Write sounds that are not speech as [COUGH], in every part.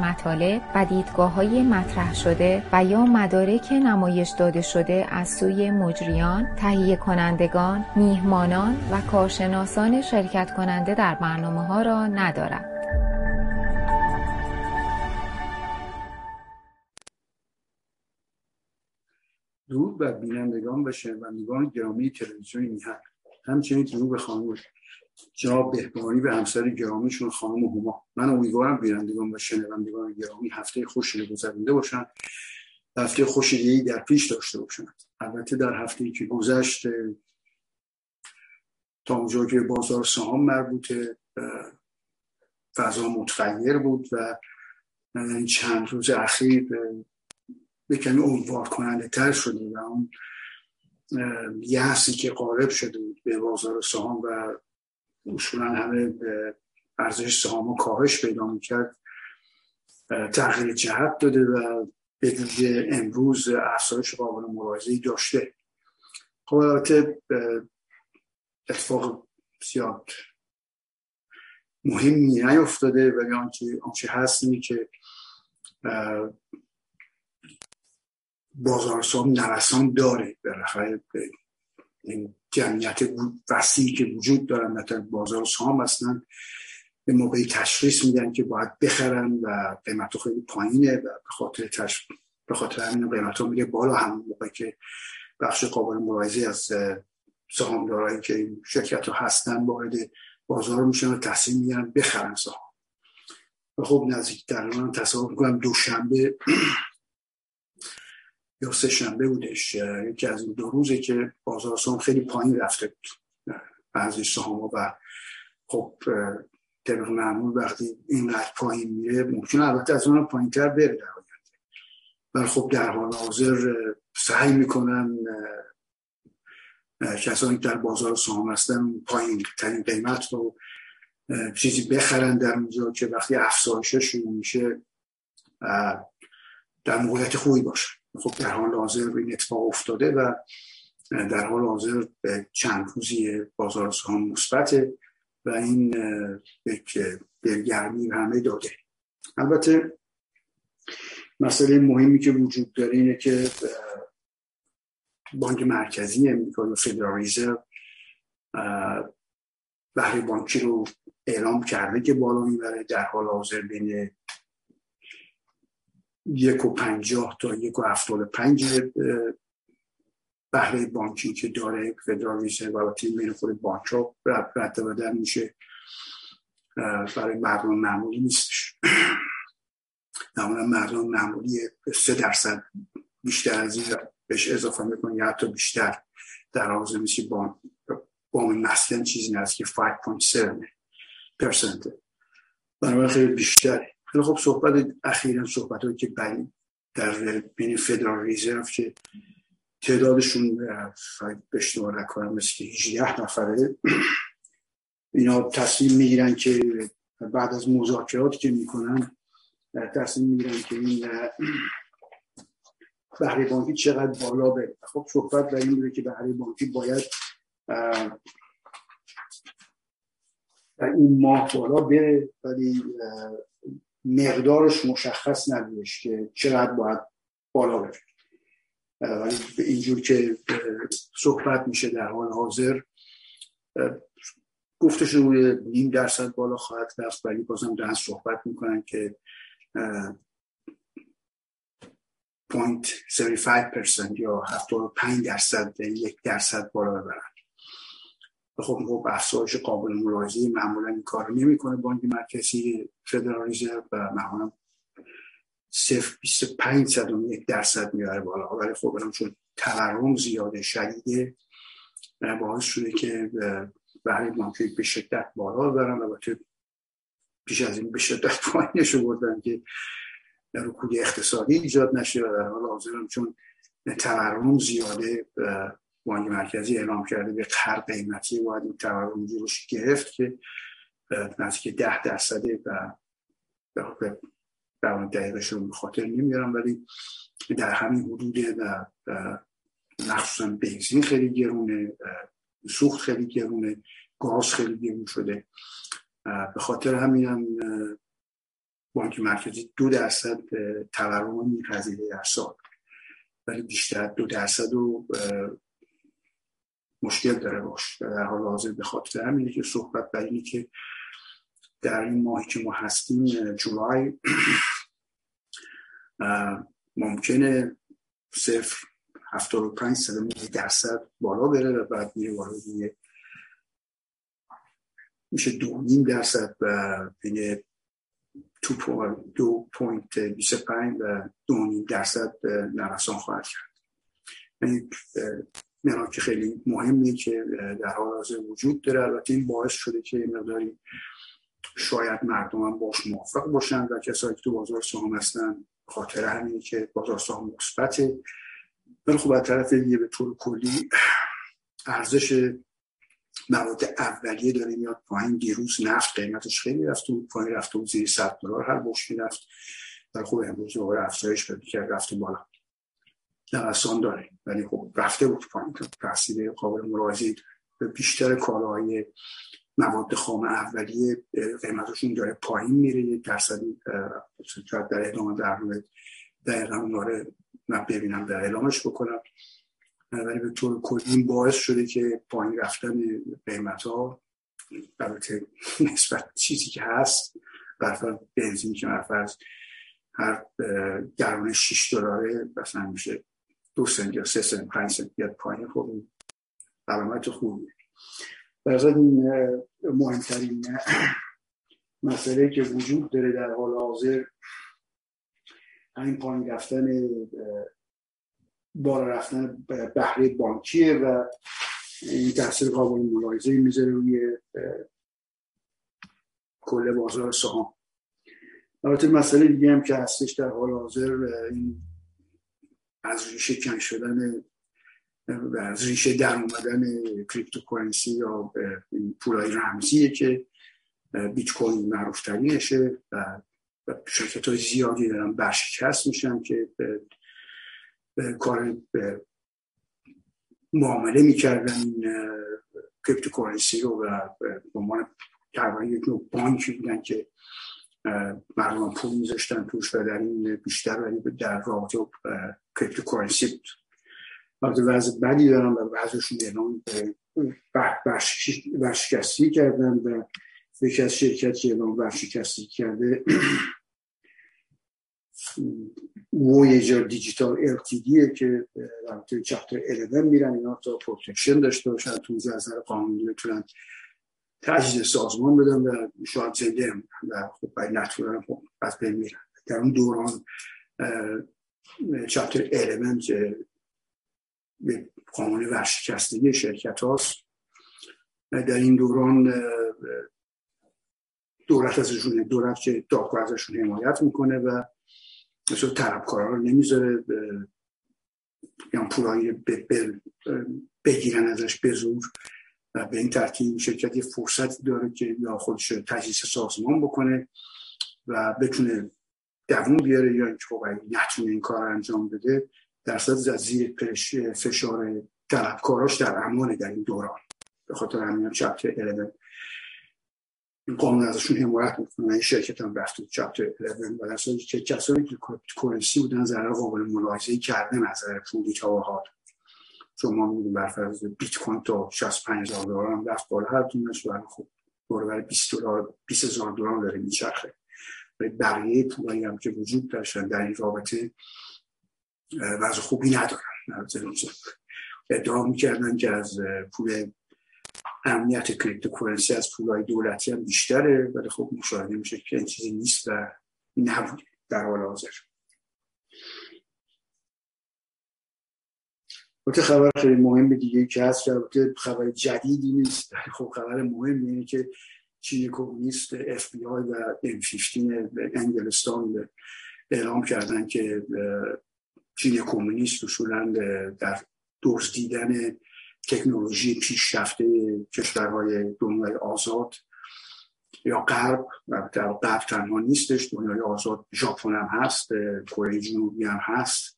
مطالب و دیدگاه های مطرح شده و یا مدارک نمایش داده شده از سوی مجریان، تهیه کنندگان، میهمانان و کارشناسان شرکت کننده در برنامه ها را ندارد. درود بر بینندگان و شنوندگان گرامی تلویزیون میهن همچنین درود به خانم جناب بهبانی و همسر گرامیشون خانم هما. من امیدوارم بینندگان و شنوندگان گرامی هفته خوشی گذرونده باشن. هفته خوشی در پیش داشته باشند البته در هفته که گذشت تا اونجا که بازار سهام مربوطه فضا متغیر بود و این چند روز اخیر به کمی امیدوار کننده تر شده و اون یحسی که قارب شده بود به بازار سهام و اصولا همه ارزش سهام کاهش پیدا می‌کرد. تغییر جهت داده و به ویژه امروز افزایش قابل ملاحظه داشته. خب البته اتفاق زیاد مهمی نیفتاده ولی آنچه آنچه هست اینه که بازار سام نوسان داره. بالاخره این جمعیت وسیعی که وجود دارن مثلا بازار سهام هستن به موقعی تشخیص میدن که باید بخرن و قیمت خیلی پایینه و به خاطر تش... به خاطر همین قیمت میگه بالا هم موقعی که بخش قابل ملاحظه از سهامدارایی که شرکت ها هستن وارد بازار میشن و تصمیم می‌گیرن بخرن سهام. و خب نزدیک در من تصور می‌کنم دوشنبه یا سه شنبه بودش یکی از این دو روزه که بازار سهام خیلی پایین رفته بود. بعضی سهام و خب طبق معمول وقتی اینقدر پایین میره ممکن البته از اون پایین تر بره در ولی خب در حال حاضر سعی می‌کنن کسانی در بازار سهام هستن پایین ترین قیمت رو چیزی بخرن در اونجا که وقتی افزایش شروع میشه در موقعیت خوبی باشه. خب در حال حاضر این اتفاق افتاده و در حال حاضر به چند روزی بازار سهام مثبته و این یک دلگرمی همه داده. البته مسئله مهمی که وجود داره اینه که بانک مرکزی امریکا و فدرال رزرو بهره بانکی رو اعلام کرده که بالا می‌بره در حال حاضر بین یک و پنجاه تا یک و هفتاد پنج بهره بانکی که داره فدرال ریزرو و تیم بین خود بانک ها رد بدن میشه برای مردم معمولی نیستش. معمولا مردم معمولی سه درصد بیشتر از این بهش اضافه می‌کنه یا حتی بیشتر در حاضر میشه با بام مسکن چیزی نست که 5.7 پرسنت بنابراین خیلی بیشتره. خیلی خب صحبت اخیرا صحبت هایی که در بین فدرال ریزرو که تعدادشون به نکنم مثل که 18 نفره اینا تصمیم می‌گیرن که بعد از مذاکرات که می‌کنن تصمیم می‌گیرن که این بهره بانکی چقدر بالا بره. خب صحبت در این بوده که بهره بانکی باید در این ماه بالا بره ولی مقدارش مشخص نبودش که چقدر باید بالا بره. ولی اینجور که صحبت میشه در حال حاضر گفتش روی نیم درصد بالا خواهد رفت ولی بازم دارن صحبت می‌کنن که 0.75% یا 75 درصد یک درصد بالا ببرن. خب خب افزایش قابل ملاحظه معمولا این کار نمی‌کنه بانک مرکزی فدرال رزرو و معمولا صرف 25 صدم یک درصد میاره بالا. ولی خب چون تورم زیاده شدیده باعث شده که بهره بانکی به شدت بالا ببرن. البته پیش از این به شدت پایینش بردن که رکود اقتصادی ایجاد نشه. و در حال حاضر چون تورم زیاده بانک مرکزی اعلام کرده به هر قیمتی باید این تورم روش گرفت که نزدیک ده درصده و در دقیقش رو خاطر نمیارم ولی در همین حدوده و مخصوصا بنزین خیلی گرونه سوخت خیلی گرونه گاز خیلی گرون شده. به خاطر همین هم بانک مرکزی دو درصد تورم میپذیره در سال. ولی بیشتر دو درصد رو مشکل داره باش. در حال حاضر به خاطر همینه که صحبت بر اینه که در این ماهی که ما هستیم جولای [CLEARS THROAT] ممکنه صفر هفتاد و پنج درصد بالا بره و بعد میره وارد میشه دو نیم درصد و بین point بیس پنج و دو نیم درصد نوسان خواهد کرد. یعنی که خیلی مهمیه که در حال حاضر وجود داره. البته این باعث شده که مقداری شاید مردم هم باش موافق باشن و کسایی که تو بازار سهام هستن خاطر همینه که بازار سهام مثبته. ولی خب از طرف دیگه به طور کلی ارزش مواد اولیه داره میاد پایین. دیروز نفت قیمتش خیلی رفت و پایین رفت و زیر 100 دلار هر بوش می‌رفت ولی خب امروز دوباره افزایش پیدا کرد رفت بالا. نوسان داره. ولی خب رفته بود پایین تاثیر قابل به بیشتر کالاهای مواد خام اولیه قیمتشون داره پایین میره یک درصدی در ادامه در مورد دقیقا داره من ببینم در اعلامش بکنم. ولی به طور کلی باعث شده که پایین رفتن قیمت ها البته نسبت چیزی که هست برفر بنزین که فرض هر گرون 6 دلاره مثلا میشه دو سنت یا سه سنت پنج سنت بیاد پایین خب علامت خوبی در این مهمترین مسئله که وجود داره در حال حاضر همین پایین رفتن بالا رفتن بهره بانکیه و این تاثیر قابل ملاحظه می‌ذاره روی کل بازار سهام. البته مسئله دیگه هم که هستش در حال حاضر این از ریشه کن شدن از ریشه در اومدن کریپتوکارنسی یا پولای رمزیه که بیت کوین معروف ترینشه و شرکت های زیادی دارن ورشکست میشن که کار معامله می‌کردن این cryptocurrency رو و به عنوان تقریبا یک نوع بانکی بودن که مردم پول میذاشتن توش و در این بیشتر ولی در رابطه cryptocurrency بود. وقتی وضع بدی دارن و بعضشون اعلام ورشکستی کردن و یکی از شرکت که اعلام ورشکستی کرده Voyager Digital ال که توی chapter 11 میرن اینا تا protection داشته باشن تو از نظر قانونی بتونن تجدید سازمان بدن و شاید زنده و خب باید نتونن خب از بین در اون دوران chapter 11 به قانون ورشکستگی شرکت هاست. در این دوران دولت ازشون دولت که دادگاه ازشون حمایت می‌کنه و مثل طلبکارا رو نمی‌ذاره یا پولایی بگیرن ازش به و به این ترتیب شرکت یه فرصت داره که یا خودش تجهیز سازمان بکنه و بتونه دوون بیاره یا اینکه خب نتونه این کار انجام بده درصد از زیر فشار طلبکاراش در امان در این دوران. به خاطر همین چپتر 11 این قانون ازشون حمایت می‌کنه. این شرکت هم رفت تو چپتر 11 و در که کسانی که کرنسی بودن ضرر قابل ملاحظه کردن از نظر پولی تا حال چون ما می‌دونیم برفرض بیت کوین تا 65 هزار دلار هم رفت بالا هر تونش ولی خب برابر 20 دلار 20 هزار دلار داره میچرخه. و بقیه پولایی هم که وجود داشتن در این رابطه وضع خوبی ندارن. ادعا می‌کردن که از پول امنیت کریپتوکارنسی از پولای دولتی هم بیشتره ولی خب مشاهده میشه که این چیزی نیست و نبوده در حال حاضر. البته خبر خیلی مهم دیگه که هست البته خبر جدیدی نیست. خب خبر مهم اینه که چین کمونیست اف بی آی و ام 15 انگلستان اعلام کردن که چین کمونیست اصولا در دزدیدن تکنولوژی پیشرفته کشورهای دنیای آزاد یا غرب. در غرب تنها نیستش دنیای آزاد ژاپن هم هست کره جنوبی هم هست.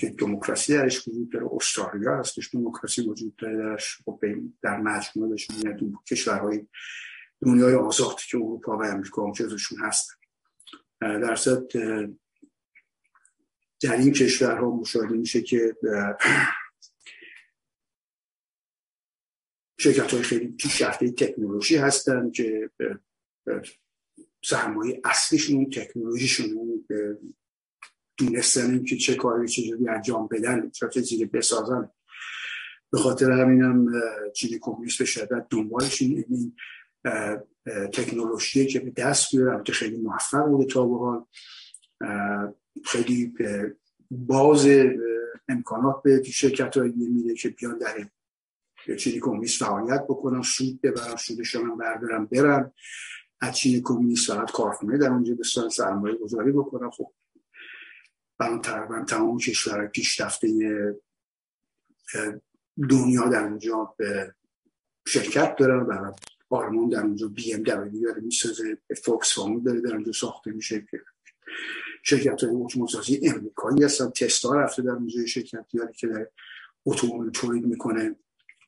که دموکراسی درش وجود داره استرالیا هستش دموکراسی وجود داره درش. خب در مجموعه بهشون کشورهای دنیای آزاد که اروپا و امریکا هم جزشون هست. درصد در این کشورها مشاهده میشه که شرکت های خیلی پیشرفته تکنولوژی هستن که سرمایه اصلیشون تکنولوژیشون دونستن که چه کاری چجوری انجام بدن زیر بسازن. به خاطر همینم چیزی کمونیست به شدت دنبالش این تکنولوژی که به دست بیاره خیلی موفق بوده تا به حال. خیلی باز امکانات به شرکت های میده که بیان در چینی کمونیست فعالیت بکنن سود ببرن سودشان هم بردارن برن. از چینی کمونیست فقط کارخونه در اونجا بسیار سرمایه گذاری بکنن. خب برای تقریبا تمام کشور پیشرفته دنیا در اونجا به شرکت دارن و آرمان در اونجا بی ام دبلیو داره می‌سازه فوکس فامو داره در اونجا ساخته میشه شرکت های اتومبیل امریکایی هستن. تستا رفته در اونجا شرکت که در اتومبیل تولید می‌کنه.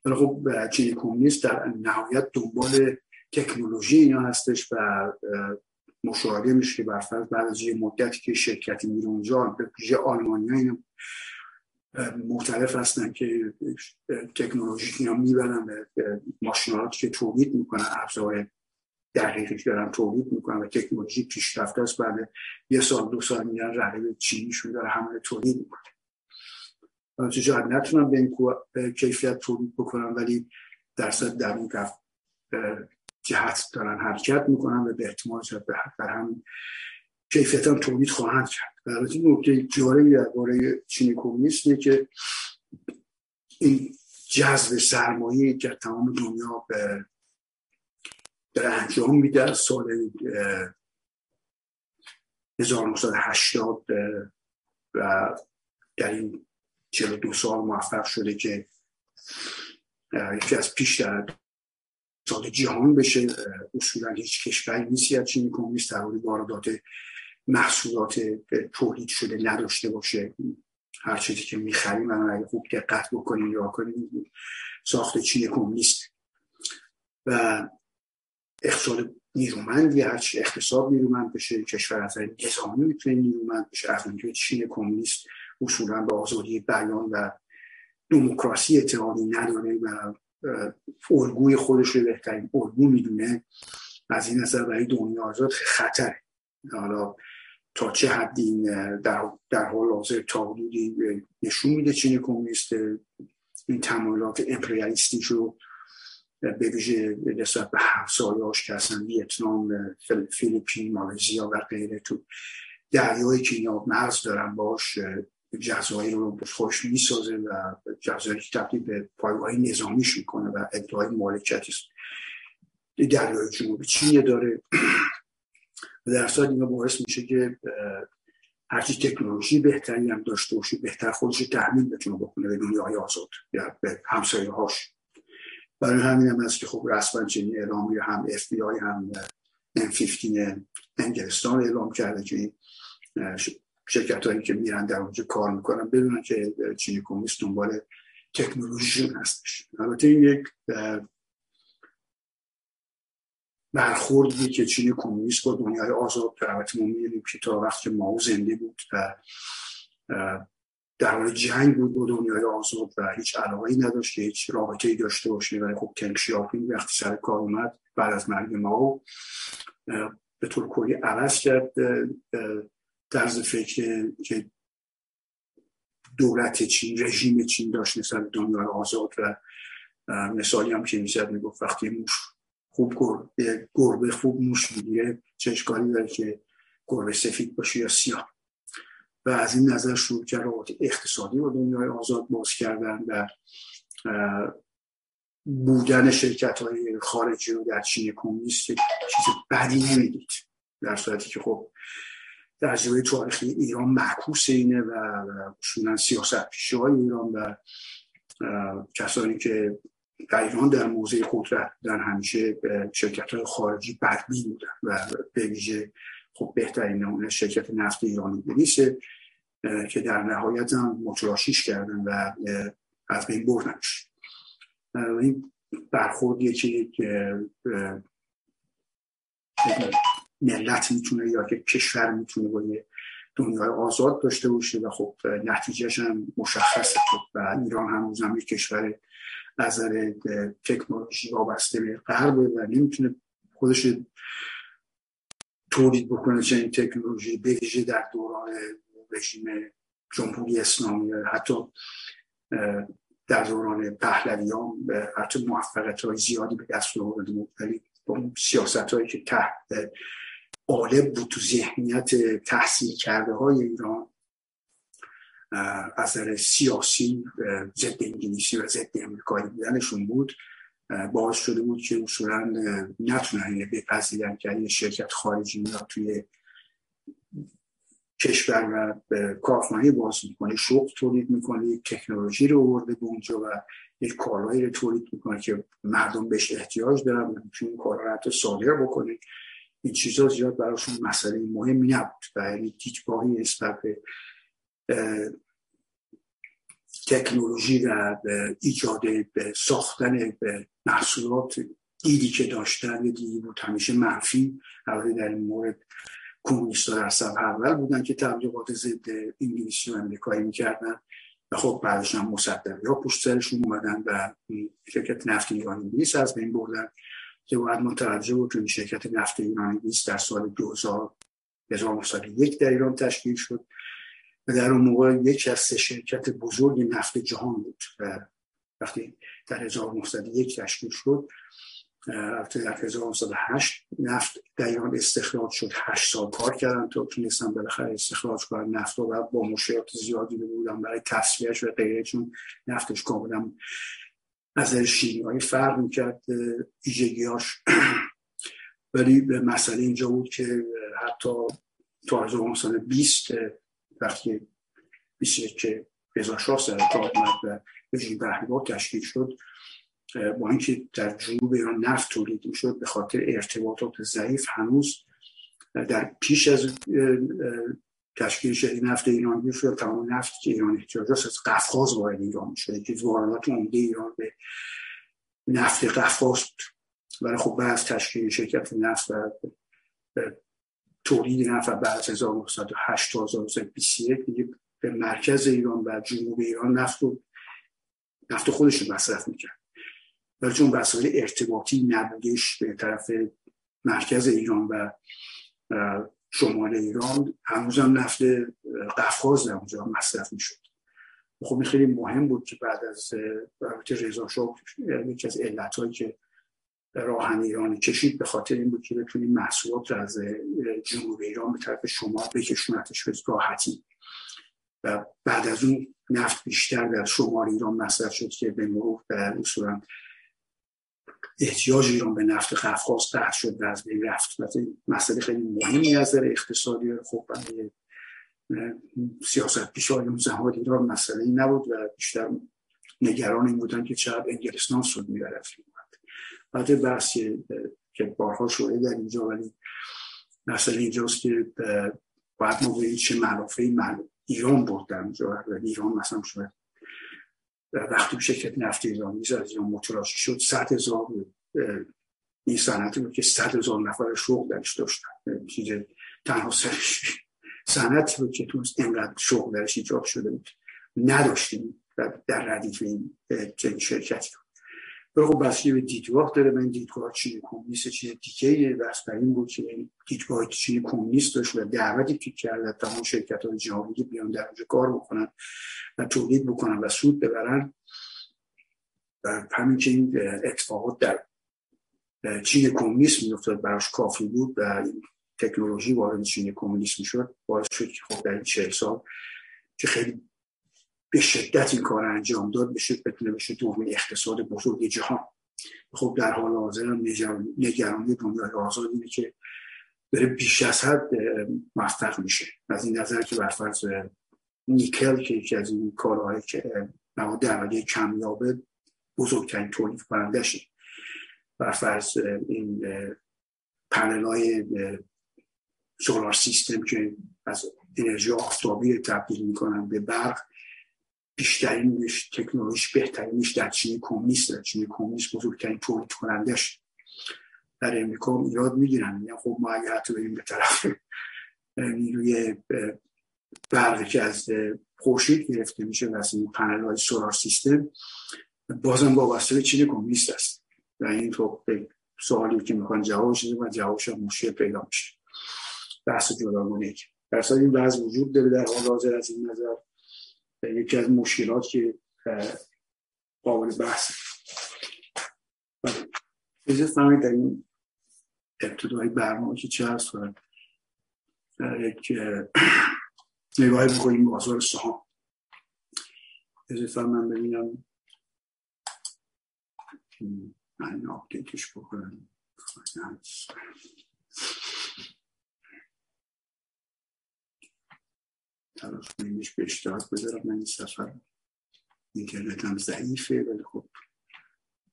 ولی خب چین کمونیست در نهایت دنبال تکنولوژی اینا هستش و مشاهده میشه که برفرض بعد از یه مدتی که شرکتی میره اونجا ویژه آلمانی مختلف هستن که تکنولوژی اینا می‌برن ماشینالاتی که تولید می‌کنن ابزار دقیقی که دارن تولید می‌کنن و تکنولوژی پیشرفته است بعد یه سال دو سال میرن رقیب چینیشون داره همه تولید می‌کنه. شاید نتونن به این کیفیت تولید بکنن ولی درصد در اون جهت دارن حرکت می‌کنن و به احتمال شد بر هم کیفیت هم تولید خواهند کرد. البته نکته جالبی درباره چین کمونیست که این جذب سرمایه که تمام دنیا به در انجام میده سال 1980 و در این 42 سال موفق شده که یکی از پیش در سال جهان بشه اصولا هیچ کشوری نیستی از چین کمونیست در واردات محصولات تولید شده نداشته باشه. هر چیزی که می‌خریم من اگه خوب دقت بکنیم یا کنیم ساخت چین کمونیست و اقتصاد نیرومندی هرچی اقتصاد نیرومند بشه کشور از نظامی می‌تونه نیرومند بشه. از اونجا چین کمونیست اصولا به آزادی بیان و دموکراسی اعتقادی نداره و الگوی خودش رو بهترین الگو می‌دونه. از این نظر برای دنیا آزاد خطره. حالا تا چه حدی در, در حال حاضر تا حدودی نشون میده چین کمونیست این تمایلات امپریالیستی رو به ویژه نسبت به همسایه‌اش که اصلا ویتنام فیلیپین مالزیا و غیره تو دریایی که اینا مرز دارن باش. جزایی رو خوش می‌سازه و جزایی که تبدیل به پایگاه نظامیش می‌کنه و ادعای مالکیتی دریای جنوبی چین داره. در صورت اینا باعث میشه که هرچی تکنولوژی بهتری هم داشته باشه بهتر خودش تحمیل بتونه بکنه به دنیای آزاد یا به همسایه هاش برای همین هم هست که خب رسما چنین اعلامی هم اف بی آی هم M15 انگلستان اعلام کرده که شرکت هایی که میرن در اونجا کار می‌کنن بدونن که چینی کمونیست دنبال تکنولوژیشون هستش. البته این یک برخوردی که چین کمونیست با دنیای آزاد. البته ما می‌دونیم که تا وقت ماو زنده بود و در حال جنگ بود با دنیای آزاد و هیچ علاقه نداشت که هیچ رابطه ای داشته باشه ولی خب تنگ شیاپینگ وقتی سر کار اومد بعد از مرگ ماو به طور کلی عوض کرد طرز فکر که دولت چین رژیم چین داشت نسبت دنیای آزاد و مثالی هم که می‌زد می‌گفت وقتی موش خوب گربه, گربه خوب موش می‌گیره چه اشکالی داره که گربه سفید باشه یا سیاه؟ و از این نظر شروع کرد اقتصادی با دنیای آزاد باز کردن و بودن شرکت های خارجی رو در چین کمونیست چیز بدی نمی‌دید. در صورتی که خب تجربه تاریخی ایران معکوس اینه و اصولا سیاست پیشه های ایران و کسانی که در ایران در موضع قدرت در همیشه شرکت های خارجی بدبین بودن و به ویژه خب بهترین نمونه شرکت نفت ایرانی بریسه که در نهایت هم متلاشیش کردن و از بین بردنش. این برخوردیه که ملت می‌تونه یا که کشور می‌تونه با یه دنیای آزاد داشته باشه و خب نتیجهش هم مشخصه. خب و ایران هنوز هم کشور نظر تکنولوژی وابسته به غرب و نمی‌تونه خودش تولید بکنه چنین تکنولوژی بویژه در دوران رژیم جمهوری اسلامی حتی در دوران پهلویان. حتی موفقیت های زیادی به دست آورده بود ولی سیاست هایی که تحت قالب بود تو ذهنیت تحصیل کرده های ایران از سیاسی ضد انگلیسی و ضد امریکایی بودنشون بود. باعث شده بود که اصولا نتونن بپذیرن که یه شرکت خارجی میاد توی کشور و کارخانه باز می‌کنه شغل تولید می‌کنه یک تکنولوژی رو آورده به اونجا و یک کارهایی رو تولید می‌کنه که مردم بهش احتیاج دارن و می‌تونه این کارها رو حتی صادر بکنه این چیزا زیاد براشون مسئله مهمی نبود و یعنی دیدگاهی نسبت به تکنولوژی و ایجاد به ساختن به محصولات ایدی که داشتن دیدی بود همیشه منفی البته در این مورد کمونیست در صف اول بودن که تبلیغات ضد انگلیسی و امریکایی می‌کردن و خب بعدش هم مصدقی ها پشت سرشون اومدن و شرکت نفت ایران انگلیس از بین بردن. که باید متوجه بود که شرکت نفت ایران انگلیس در سال 2000 1901 در ایران تشکیل شد و در اون موقع یکی از سه شرکت بزرگ نفت جهان بود و وقتی در 1901 تشکیل شد البته در 1908 نفت در ایران استخراج شد. 8 سال کار کردن تا تونستن بالاخره استخراج کنن نفت و با مشکلات زیادی بودن برای تصفیهش و غیره چون نفتش کاملا از شیمی فرق می‌کرد ایجگیاش [CLEARS THROAT] ولی مسئله اینجا بود که حتی تا 1920 وقتی 21 که رضا شاه سر کار آمد و پهلوان تشکیل شد با اینکه در جنوب ایران نفت تولید می‌شد به خاطر ارتباطات ضعیف هنوز در پیش از تشکیل شدی نفت ایران می‌شد تمام نفت که ایران احتیاج از قفقاز وارد ایران می‌شد که واردات عمده ایران به نفت قفقاز ولی خب بعد تشکیل شرکت نفت و تولید نفت بعد از 1908 تا 1921 دیگه به مرکز ایران و جنوب ایران نفت و نفت خودش رو مصرف می‌کرد. ولی چون وسایل ارتباطی نبودش به طرف مرکز ایران و شمال ایران هنوزم نفت قفقاز در اونجا مصرف می‌شد. خب این خیلی مهم بود که بعد از رضا شاه یکی از علتهایی که راهن ایران کشید به خاطر این بود که بتونیم محصولات رو از جنوب ایران به طرف شما بکشونتش به راحتی. و بعد از اون نفت بیشتر در شمال ایران مصرف شد که به مرور به اصولا احتیاج ایران به نفت قفقاز قطع شد و از بین رفت. مسئله خیلی مهمی از در اقتصادی خب سیاست پیش اون زمان ایران مسئله ای نبود و بیشتر نگران این بودن که چقدر انگلستان سود می‌بره بعد بحثی که بارها شده در اینجا ولی مسئله اینجاست که باید ما بگیم چه منافعی من ایران بود در اینجا. و ایران مثلا شده وقتی شرکت نفت ایران میز از ایران متلاشی شد صد هزار این صنعتی بود که صد هزار نفر شغل درش داشتن. چیز تنها سرش صنعتی بود که تو اینقدر شغل درش ایجاد شده بود. نداشتیم در ردیف این شرکتی خب بسیاری به دیدگاه داره من دیدگاه چین کمونیست چیز دیگه بس بر این بود که دیدگاه چین کمونیست داشت و دعوتی که کرد تمام شرکت های جهانی بیان در اونجا کار بکنن و تولید بکنن و سود ببرن. و همین که این اتفاقات در چین کمونیست میافتاد براش کافی بود و تکنولوژی وارد چین کمونیست می‌شد باعث شد که خب در این چهل سال که خیلی به شدت این کار انجام داد بشه بتونه بشه دومین اقتصاد بزرگ جهان. خب در حال حاضر نگرانی دنیای آزاد اینه که داره بیش از حد موفق میشه. از این نظر که برفرض نیکل که یکی از این کارهایی که مواد اولیه کمیابه بزرگترین تولید کنندشه برفرض این پنل های سولار سیستم که از انرژی آفتابی تبدیل می‌کنن به برق بیشترینش تکنولوژی بهترینش در چین کمونیست در چین کمونیست بزرگترین تولید کنندش در امریکا ایراد می‌گیرن. میگن خب ما اگه حتی بریم به طرف نیروی برقی که از خورشید گرفته میشه و این پنل های سولار سیستم بازم وابسته به چین کمونیست است. و این تو سوالی که می‌خوان جوابش و جوابش مشکل پیدا میشه. بحث جداگانه در این وضع وجود داره در حال حاضر از این نظر. یکی از مشکلات که قابل بحث اجازه فهمید در این ابتدای برنامه که چه هست یک نگاهی بکنیم بازار سهام. اجازه من ببینم. من آپدیتش بکنم. کنیمش به اشتراک بذارم. من این سفر اینترنت هم ضعیفه ولی خب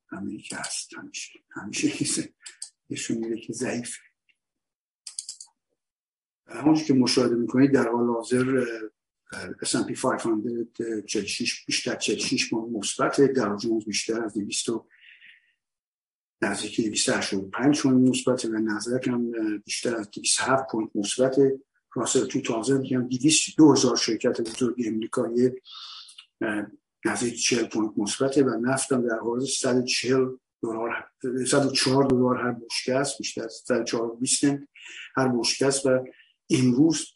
همه که هست همیشه. همیشه نشون میده که ضعیفه. همونجور که مشاهده می‌کنید در حال حاضر S&P 500 46 بیشتر 46 پوینت مثبت. در جونز بیشتر از 200 نزدیک 285 پوینت مثبت و نظر هم بیشتر از 207 پوینت مثبت. راسل تو تازه میگم 200 2000 شرکت بزرگ امریکایی نزدیک 40 پوینت مثبته و نفتم در حال 140 دلار 104 دلار هر بشکه است بیشتر از 104 20 هر بشکه است و امروز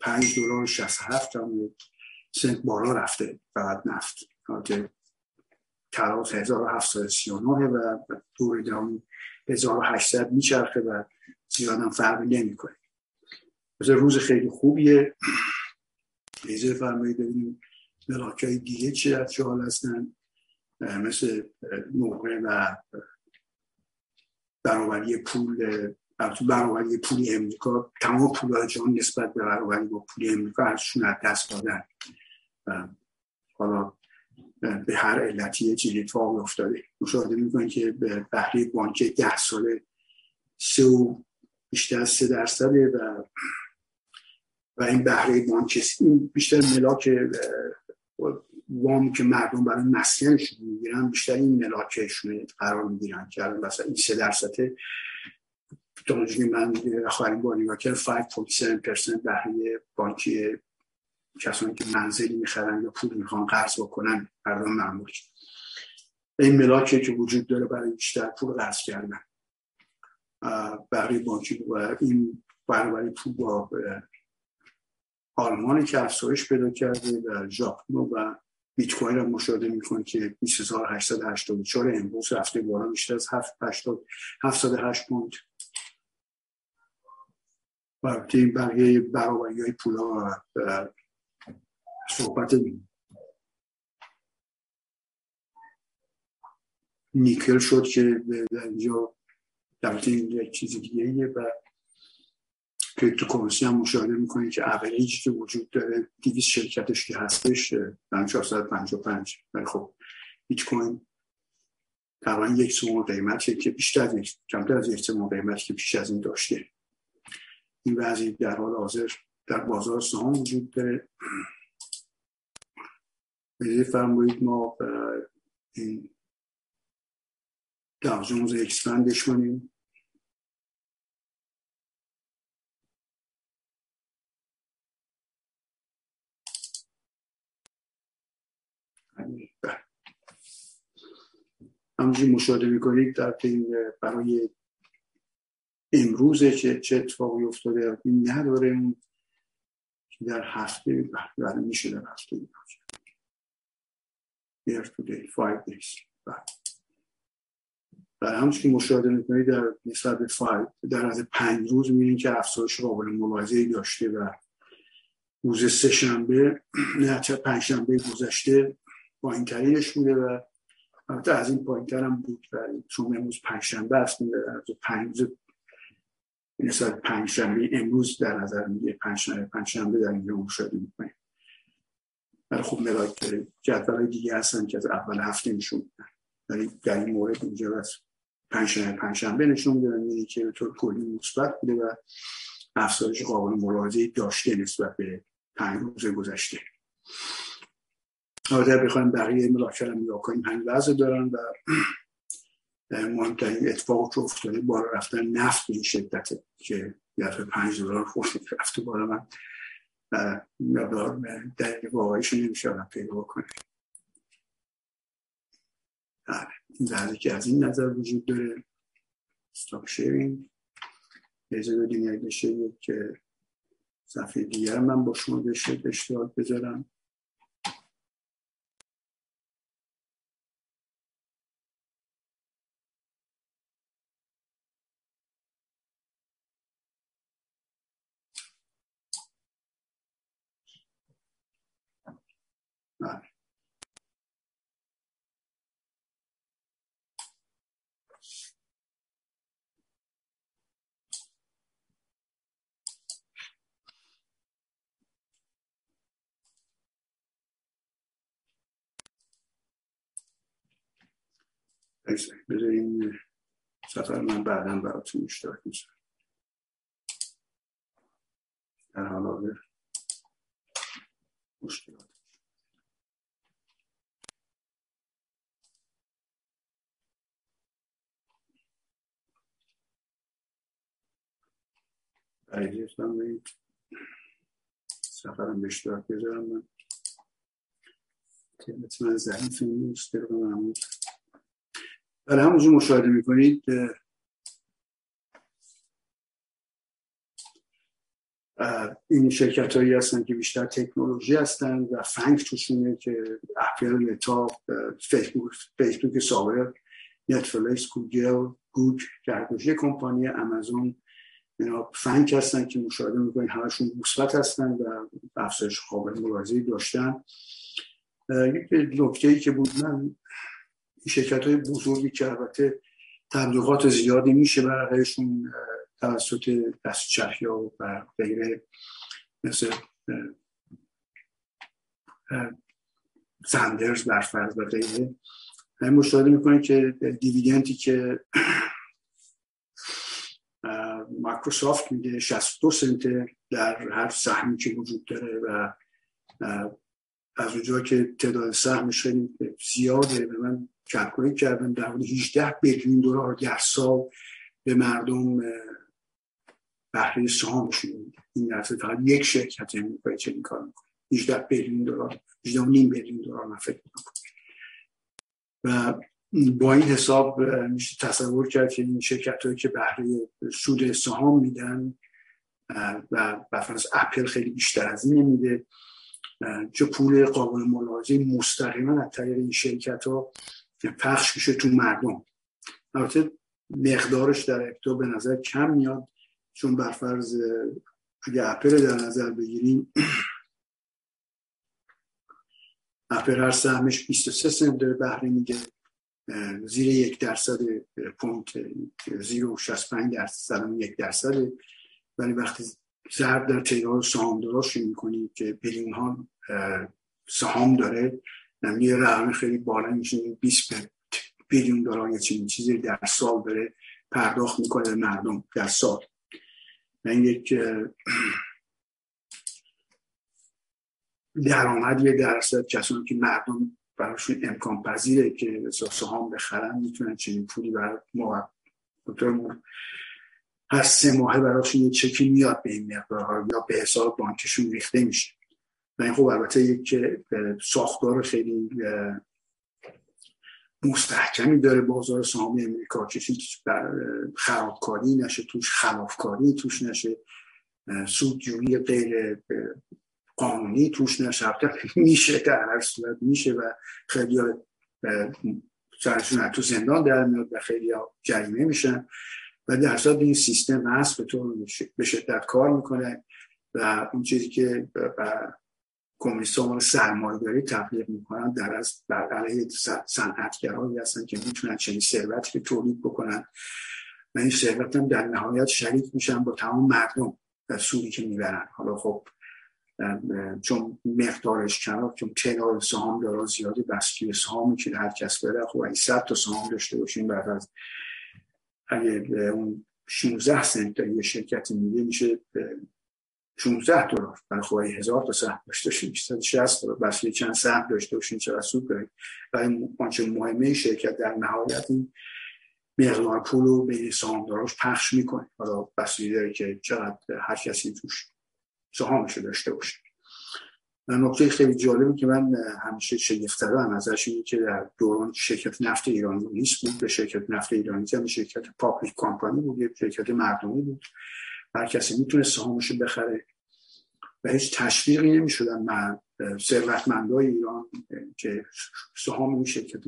5 دلار 67 هم سنت بالا رفته فقط نفت. که تراز 1739 و دور دام 1800 میچرخه و زیاد هم فرقی نمی‌کنه. روز خیلی خوبیه. لیزه فرمایی ببینیم ملاک های دیگه چی از حال هستن. مثل نقره و برابری پول برابری پول امریکا. تمام پول جان نسبت به برابری با پول امریکا ازشون از دست دادن. حالا به هر علتی چیزی اتفاق افتاده. مشاهده می‌کنید که به بهره بانک ده ساله سه و بیشتر از سه درصده و و این بهره بانک بیشتر ملاک وام که مردم برای مسکنشون می‌گیرن بیشتر این ملاکشون قرار می‌گیرن که الان مثلا این سه درصد تا من آخرین بار نگاه کرد 5.7% بهره بانکی کسانی که منزلی می‌خرن یا پول می‌خوان قرض بکنن مردم معمولی. این ملاکه که وجود داره برای بیشتر پول قرض کردن. بهره بانکی و این برابری پول با آلمانی که افزایش پیدا کرده و ژاپن و بیت کوین رو مشاهده می‌کنه که 20884 امروز رفته بالا بیشتر از 708 پوند. و این بقیه برابری های پولا صحبت نیکل شد که در اینجا در یک چیز دیگه و کریپتوکارنسی هم مشاهده می‌کنید که اولیجی که وجود داره 200 شرکتش که هستش در 455 ولی خب بیت کوین تقریبا یک سوم قیمت که بیشتر یک کمتر از یک سوم قیمت که پیش از این داشته. این وضعی در حال حاضر در بازار سهام وجود داره. بجای فرمایید ما این در جونز اکسپندش کنیم همونجوری مشاهده می‌کنید در این برای امروزه که چه اتفاقی افتاده؟ این نداره اون که در هفته بله میشه در هفته year to day five days. در همونش که مشاهده می‌کنید در نسبت به در از پنج روز می‌بینید که افزایش قابل ملاحظه داشته و روز سه شنبه نه پنج شنبه گذشته با این بوده و البته از این پایین هم بود و چون امروز پنج شنبه است پنج نسبت پنج شنبه امروز در نظر میگه پنج شنبه پنج شنبه در اینجا مشاهده می‌کنیم. ولی خب ملاک جدول دیگه هستن که از اول هفته نشون میدن. ولی در این مورد اینجا از پنجشنبه پنجشنبه نشون میدن یعنی که به طور کلی مثبت بوده و افزایش قابل ملاحظه داشته نسبت به پنج روز گذشته. اگر بخوایم بقیه ملاک هم نگاه کنیم. همین وضع دارن و مهمترین اتفاق که افتاده بالا رفتن نفت به این شدت که یه پنج دلار خورد رفته بالا من. مقدار دلیل واقعیش نمیشه پیدا کنه بله، که از این نظر وجود داره. استاپ شیرینگ اجازه بدین یک که صفحه دیگر من با شما به اشتراک بذارم بله بذارین سفر من بعدا براتون اشتراک می‌ذارم. در حال حاضر. مشکلات. برای به سفرم به اشتراک بذارم من. که من ضعیف نیست در معمول. برای همونجور مشاهده می‌کنید این شرکت هایی هستن که بیشتر تکنولوژی هستن و FANG توشونه که Apple Meta Facebook Facebook سابق Netflix Google GOOG که کمپانی امازون اینا FANG هستن که مشاهده می‌کنید همشون مثبت هستن و افزایش قابل ملاحظه داشتن. یک نکته ای که بود من شرکت های بزرگی که البته تبلیغات زیادی میشه برایشون توسط دست چرخی ها و غیره مثل سندرز برفرض و غیره. مشاهده می‌کنه که دیویدنتی که مایکروسافت میده 62 سنت در هر سهمی که وجود داره و از اونجا که تعداد سهمش خیلی زیاده به من کلکولیت کردم در حدود 18 بیلیون دلار در سال به مردم بهره سهامشون این درصد فقط یک شرکت امریکایی چنین کار می‌کنه 18 بیلیون دلار 18 نیم بیلیون دلار من فکر و با این حساب میشه تصور کرد که این شرکت هایی که بهره سود سهام میدن و فرض اپل خیلی بیشتر از این میده. چه پول قابل ملاحظه مستقیما از طریق این شرکت ها پخش میشه تو مردم. البته مقدارش در ابتدا به نظر کم میاد چون برفرض اگه اپل در نظر بگیریم اپل هر سهمش 23 سنت داره بهره میگه زیر یک درصد پونت زیر و 65 درصد یک درصد. ولی وقتی ضرب در تعداد سهام دراش می‌کنی که بیلیون ها سهام داره. یه رقم خیلی بالا میشه. 20 بیلیون دلار یا چنین چیزی در سال داره پرداخت می‌کنه مردم در سال. و این یک درآمد یه درصد کسانی که مردم براشون امکان پذیره که سهام بخرن می‌تونن چنین پولی برای ما هر سه ماهه براشون یه چکی میاد به این مقدارها یا به حساب بانکشون ریخته میشه. و این خب البته یک ساختار خیلی مستحکمی داره بازار سهام امریکا که خرابکاری نشه توش خلافکاری توش نشه سودجویی غیر قانونی توش نشه. میشه در هر صورت میشه و خیلی سرشون تو زندان در میاد و خیلی جریمه میشن. و در این سیستم هست به طور به شدت کار می‌کنه و اون چیزی که کمیسیون سرمایه داری تبلیغ می‌کنن در از بر علیه صنعتگرایی هستن که می‌تونن چنین ثروتی رو تولید بکنن. و این ثروت هم در نهایت شریک میشن با تمام مردم در سودی که می‌برن. حالا خب چون مقدارش کم چون تعداد سهام داره زیادی بسکی سهامی که هر کس بره خب این 100 تا سهام داشته باشیم بعد از اگه اون 16 سنت یه شرکتی میده میشه 16 دلار. برای خب هزار تا سهم داشته باشیم 160 دلار بس چند سهم داشته باشیم چرا سود داریم و آنچه مهمه شرکت در نهایت این مقدار پول رو به سهامداراش پخش می‌کنه. حالا بسیاری داره که چقدر هر کسی توش سهامشو داشته باشه. نکته خیلی جالبی که من همیشه شگفت هم ازش اینه که در دوران شرکت نفت ایرانی نیست بود به شرکت نفت ایرانی هم شرکت پابلیک کامپانی بود یه شرکت مردمی بود. هر کسی می‌تونه سهامش بخره. و هیچ تشویقی نمی‌شدن. من ثروتمندای ایران که سهام این شرکت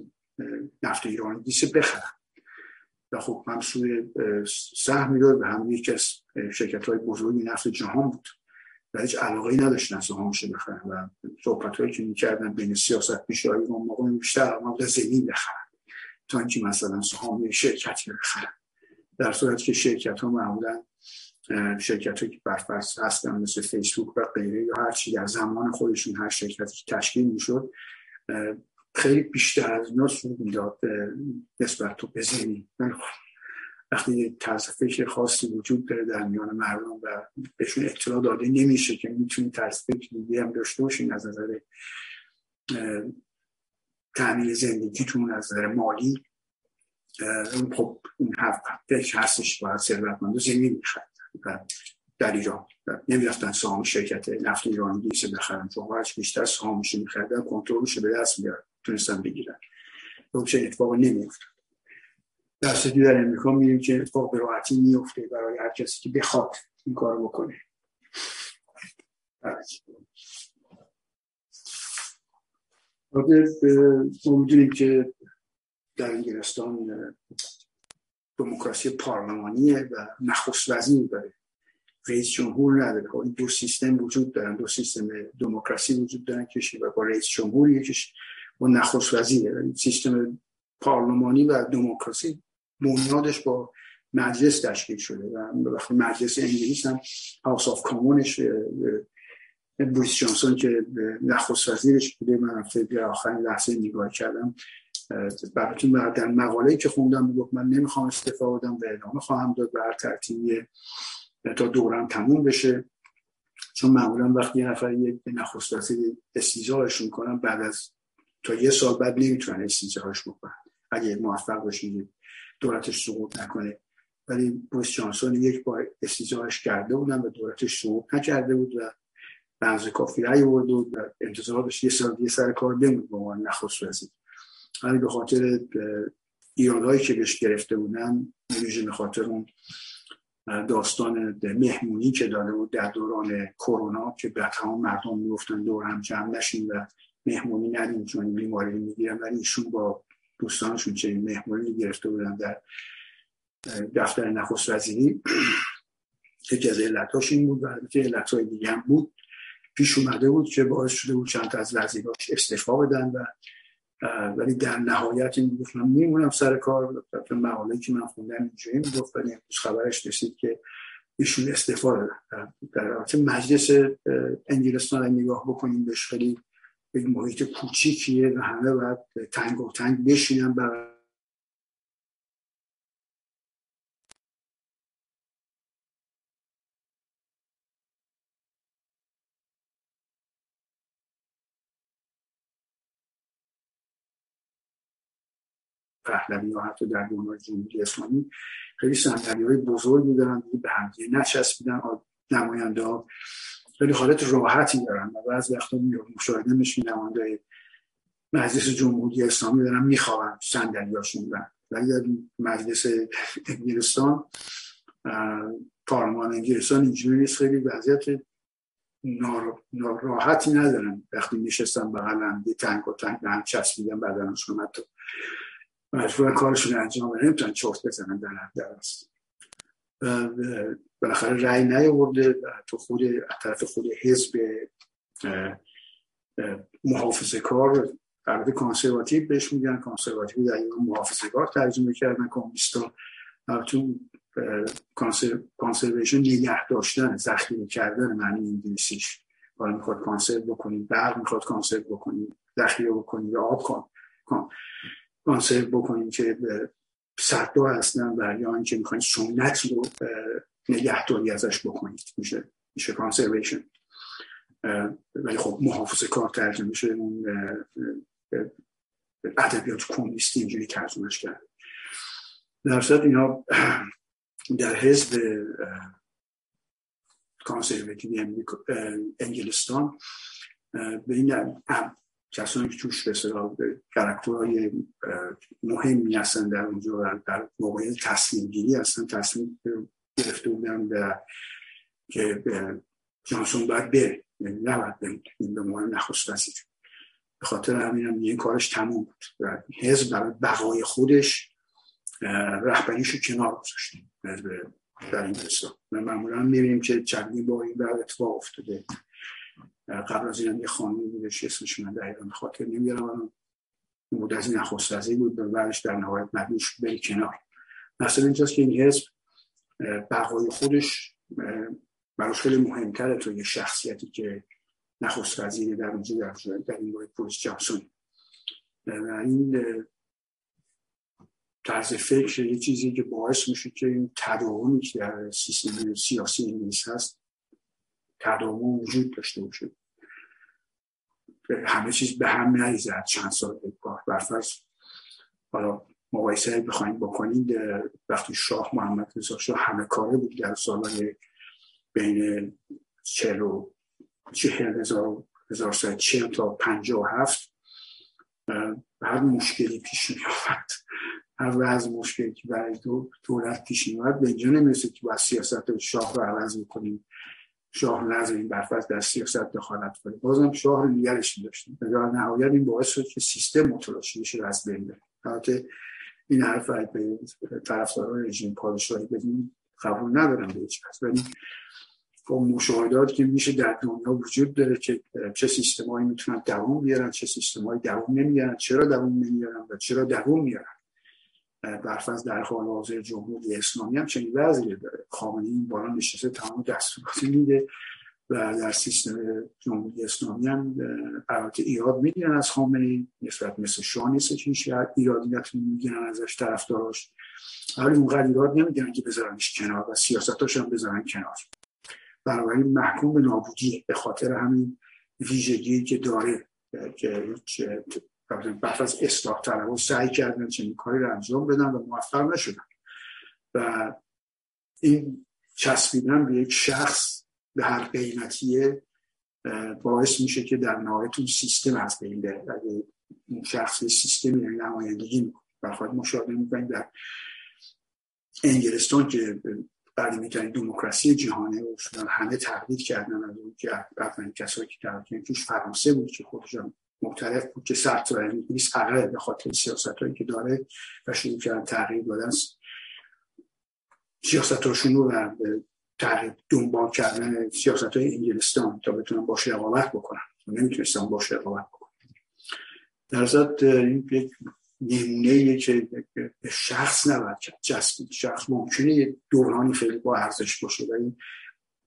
نفت ایرانی دیسه بخرن. و خب هم سوی سهم می‌داد به هم یکی از شرکت های بزرگی نفت جهان بود. و هیچ علاقه ای نداشتن سهامش بخرن. و صحبت هایی که می‌کردن بین سیاست پیش اون موقع بیشتر مبدا زمین بخرن. تا اینکه مثلا سهام شرکتی بخرن. در صورت که شرکت ها معمولا شرکت هایی که برفرض هستن مثل فیسبوک و غیره یا هر چی در زمان خودشون هر شرکتی تشکیل می‌شد خیلی بیشتر از اینا سود می‌داد نسبت تو بزنی وقتی طرز فکر خاصی وجود داره در میان مردم و بهشون اطلاع داده نمیشه که می‌تونی طرز فکر دیگه هم داشته باشین از نظر تعمیل زندگیتون از نظر مالی اون خب اون فکر هستش باید ثروتمند زمین می‌خرد در ایران نمی‌رفتن سهام شرکت نفت ایرانی دیسه بخرن. چون هرچی بیشتر سهامش میخردن کنترلش به دست میارن تونستن بگیرن. چه اتفاق نمیفته در سدی در امریکا میریم که اتفاق به راحتی میفته برای هر کسی که بخواد این کار بکنه. ما می‌دونیم که در انگلستان دموکراسی پارلمانیه و نخست وزیر داره. رئیس جمهور نداره. خب دو سیستم وجود دارن. دو سیستم دموکراسی وجود دارن کشی و با رئیس جمهور یکیش با نخست وزیره. سیستم پارلمانی و دموکراسی بنیادش با مجلس تشکیل شده. و وقتی مجلس انگلیس هم هاوس آف کامونش بوریس جانسون که نخست وزیرش بوده. من هفته آخرین لحظه نگاه کردم. در مقاله که خوندم می‌گفت من نمی‌خوام استفاده بدم و ادامه خواهم داد به هر ترتیبی تا دورم تموم بشه. چون معمولا وقتی یه نفر یک نخست وزیر استیزاش می‌کنن بعد از تا یه سال بعد نمی‌تونن استیزاش بکنن. اگه موفق باشید دولتش سقوط نکنه. ولی بوریس جانسون یک بار استیزاش کرده بودن و دولتش سقوط نکرده بود و بنز کافی رای بود و انتظار داشت یه سال دیگه سر کار بمود به عنوان نخست وزیر. ولی به خاطر ایرادهایی که بهش گرفته بودن ویژه به خاطر اون داستان مهمونی که داده بود در دوران کرونا که به تمام مردم می‌گفتن دور هم جمع نشین و مهمونی ندیم چون بیماری می‌گیرن. ولی ایشون با دوستانشون چه مهمونی گرفته بودن در دفتر نخست وزیری. یکی از علتاش این بود و که علتهای دیگه هم بود. پیش اومده بود که باعث شده بود چند از وزیراش استفا بدن و ولی در نهایت این گفت من میمونم سر کار. مقاله که من خوندم اینجوری می‌گفت ولی امروز خبرش رسید که ایشون استفاده دادن. در مجلس انگلستان نگاه بکنیم بهش خیلی یک محیط کوچیکیه و همه باید تنگ و تنگ بشینن برای پهلوی یا حتی در دنیای جمهوری اسلامی خیلی صندلی های بزرگی دارن به همدیگه نچسبیدن نماینده ها خیلی حالت راحتی دارن و بعض وقتا مشاهده میشین نماینده مجلس جمهوری اسلامی دارن میخوابن صندلیاشون و ولی مجلس انگلستان پارلمان انگلستان اینجوری نیست خیلی وضعیت راحتی ندارن. وقتی نشستن بغل هم تنگ و تنگ به هم چسبیدن بدنشون حتی مجبورن کارشون انجام بدن. نمی‌تونن چرت بزنن در در است بالاخره رأی نیاورده تو خود طرف خود حزب محافظه کار البته conservative بهش میگن. conservative در ایران محافظه کار ترجمه کردن. کمونیستا تو conservation نگه داشتن ذخیره کردن معنی انگلیسیش. حالا می‌خواد conserve بکنیم برق می‌خواد conserve بکنیم ذخیره بکنیم یا آب کن. conserve بکنیم که صدها هستن و یا اینکه می‌خواین سنت رو نگهداری ازش بکنید. میشه میشه conservation ولی خب محافظه کار ترجمه میشه. اون ادبیات کمونیستی اینجوری ترجمهش کرد. در صورت اینا در حزب conservative انگلستان به این کسانی که توش به کرکتورهای مهمی هستن در اونجا در موقعیت تصمیم گیری هستن تصمیم گرفته بودن و که جانسون باید بره. یعنی نباید این به مهم نخست وزیر. به خاطر همین هم این کارش تموم بود و حزب برای بقای خودش رهبریش رو کنار گذاشته. حزب در انگلستان و معمولا می‌بینیم که چندین با این بعد اتفاق افتاده. قبل از این یه خانمی بودش اسمش من دقیقا خاطر نمیارم بود از این نخست بود به بعدش در نهایت مدوش بری کنار. مثلا اینجاست که این حزب بقای خودش براش خیلی مهمتره تو یه شخصیتی که نخست وزیر در اونجا در, در این باید پولیس جانسون این طرز فکر یه چیزی که باعث میشه که این تداومی که در سیستم سیاسی انگلیس هست تداوم وجود داشته باشه. همه چیز به هم نریزد چند سال بار برفرض حالا مقایسه بخوایم بکنید وقتی شاه محمد رضا شاه همه کاره بود در سالهای بین چهل و چهل هزار هزار چهل تا پنجاه و هفت هر مشکلی پیش می آمد هر وضع مشکلی که برای دولت پیش می آمد به اینجا نمی‌رسه که با سیاست شاه رو عوض می‌کنیم شاه این برفت در سیاست دخالت کنیم بازم شاه رو نگرش داشتیم در نهایت این باعث شد که سیستم متلاشی بشه از بین بره. این حرف به طرفداران رژیم پادشاهی بدیم قبول ندارم به هیچ ولی با مشاهدات که میشه در دنیا وجود داره که چه سیستمایی می‌تونن دوام بیارن چه سیستمایی دوام نمیارن چرا دوام نمیارن و چرا دوام میارن برفرض در حال حاضر جمهوری اسلامی هم چنین وضعی داره. خامنه این بالا نشسته تمام دستوراتی میده و در سیستم جمهوری اسلامی هم البته ایراد می‌گیرن از خامنه نسبت مثل شاه نیست که شاید ایرادی می‌گیرن ازش طرفداراش. ولی اونقدر ایراد نمی‌گیرن که بذارنش کنار و سیاستاش هم بذارن کنار. بنابراین محکوم به نابودی به خاطر همین ویژگی که داره که بعد از اصلاح طلب. سعی کردن چنین کاری رو انجام بدن و موفق نشدن. و این چسبیدن به یک شخص به هر قیمتیه باعث میشه که در نهایت اون سیستم از بین بره. اون شخص سیستمی نمایندگی می‌کنه برخواد مشاهده می‌کنیم در انگلستان که می‌تونید دموکراسی جهانه و همه تقلید کردن از اون که کسایی که در توش فرانسه بود که خودشان معترف بود که سرطور نیست عقل به خاطر سیاست هایی که داره و شروع کردن تغییر دادن سیاست هاشون رو و تغییر دنبال کردن سیاست های انگلستان تا بتونن باش رقابت بکنن. نمی‌تونستن باش رقابت بکنن. در ضد این یک نمونه که به شخص نباید جسد شخص ممکنه دورانی خیلی با ارزش باشه و این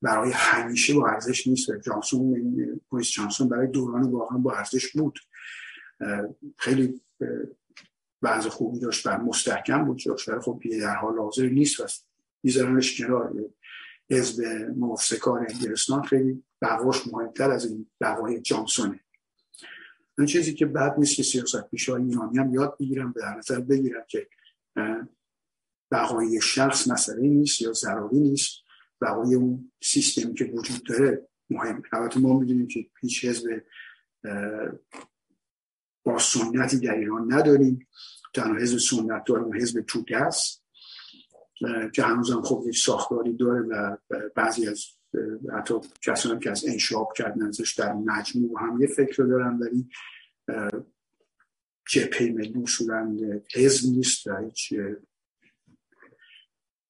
برای همیشه با ارزش نیست. جانسون پویس جانسون برای دوران واقعا با ارزش بود. خیلی بعض خوبی داشت و مستحکم بود. جاش خب در حال حاضر نیست و میذارنش کنار. حزب موافسکار انگلستان خیلی بقاش مهمتر از این بقای جانسونه. این چیزی که بعد نیست که سیاست پیشای ایرانی هم یاد بگیرم به نظر بگیرم که بقای شخص مسئله نیست یا ضروری نیست. بقای اون سیستمی که وجود داره مهم. البته ما می‌دونیم که هیچ حزب با سنتی در ایران نداریم. تنها حزب سنت داریم حزب توده است که هنوزم خب یک ساختاری داره و بعضی از حتی کسانی که از انشاب کردن ازش در مجموع هم یه فکر دارن ولی جپه ملی اصولا حزب نیست و هیچ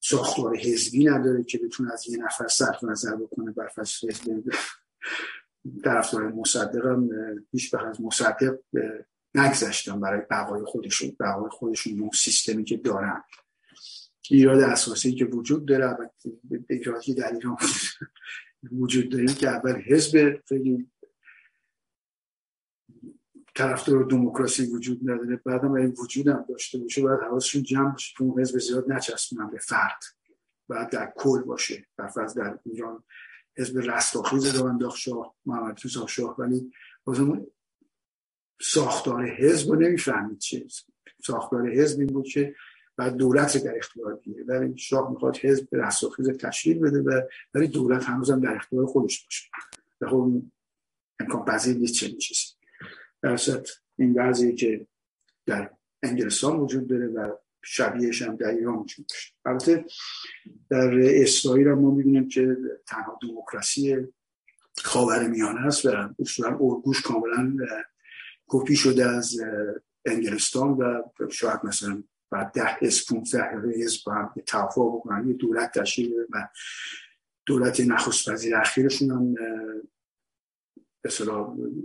ساختار حزبی نداره که بتونه از یه نفر صرف نظر بکنه بر فصل طرفدار هم هیچ از مصدق نگذشتن برای بقای خودشون بقای خودشون اون سیستمی که دارن. ایراد اساسی که وجود داره ایرادی در ایران وجود داره که اول حزب خیلی طرفدار دموکراسی وجود نداره. بعدم این وجود هم داشته باشه باید حواسشون جمع باشه که اون حزب زیاد نچسبونن به فرد. بعد در کل باشه. برفرض در ایران حزب رستاخیز رو شاه محمد رضا شاه. ولی بازم ساختار حزب رو نمی‌فهمید چه ساختار حزب این بود که و دولت در اختیار بگیره ولی شاه می‌خواد حزب رستاخیز تشکیل بده و ولی دولت هنوزم در اختیار خودش باشه. و خب امکان پذیر نیست چنین چیزی در این وضعی که در انگلستان وجود داره و شبیهش هم در ایران وجود البته در اسرائیل هم ما می‌بینیم که تنها دموکراسی خاور میانه است و اصولا ارگوش کاملا کپی شده از انگلستان و شاید مثلا بعد ده اسم 15 حزب با هم توافق بکنن. یه دولت تشکیل و دولت نخست وزیر اخیرشون هم به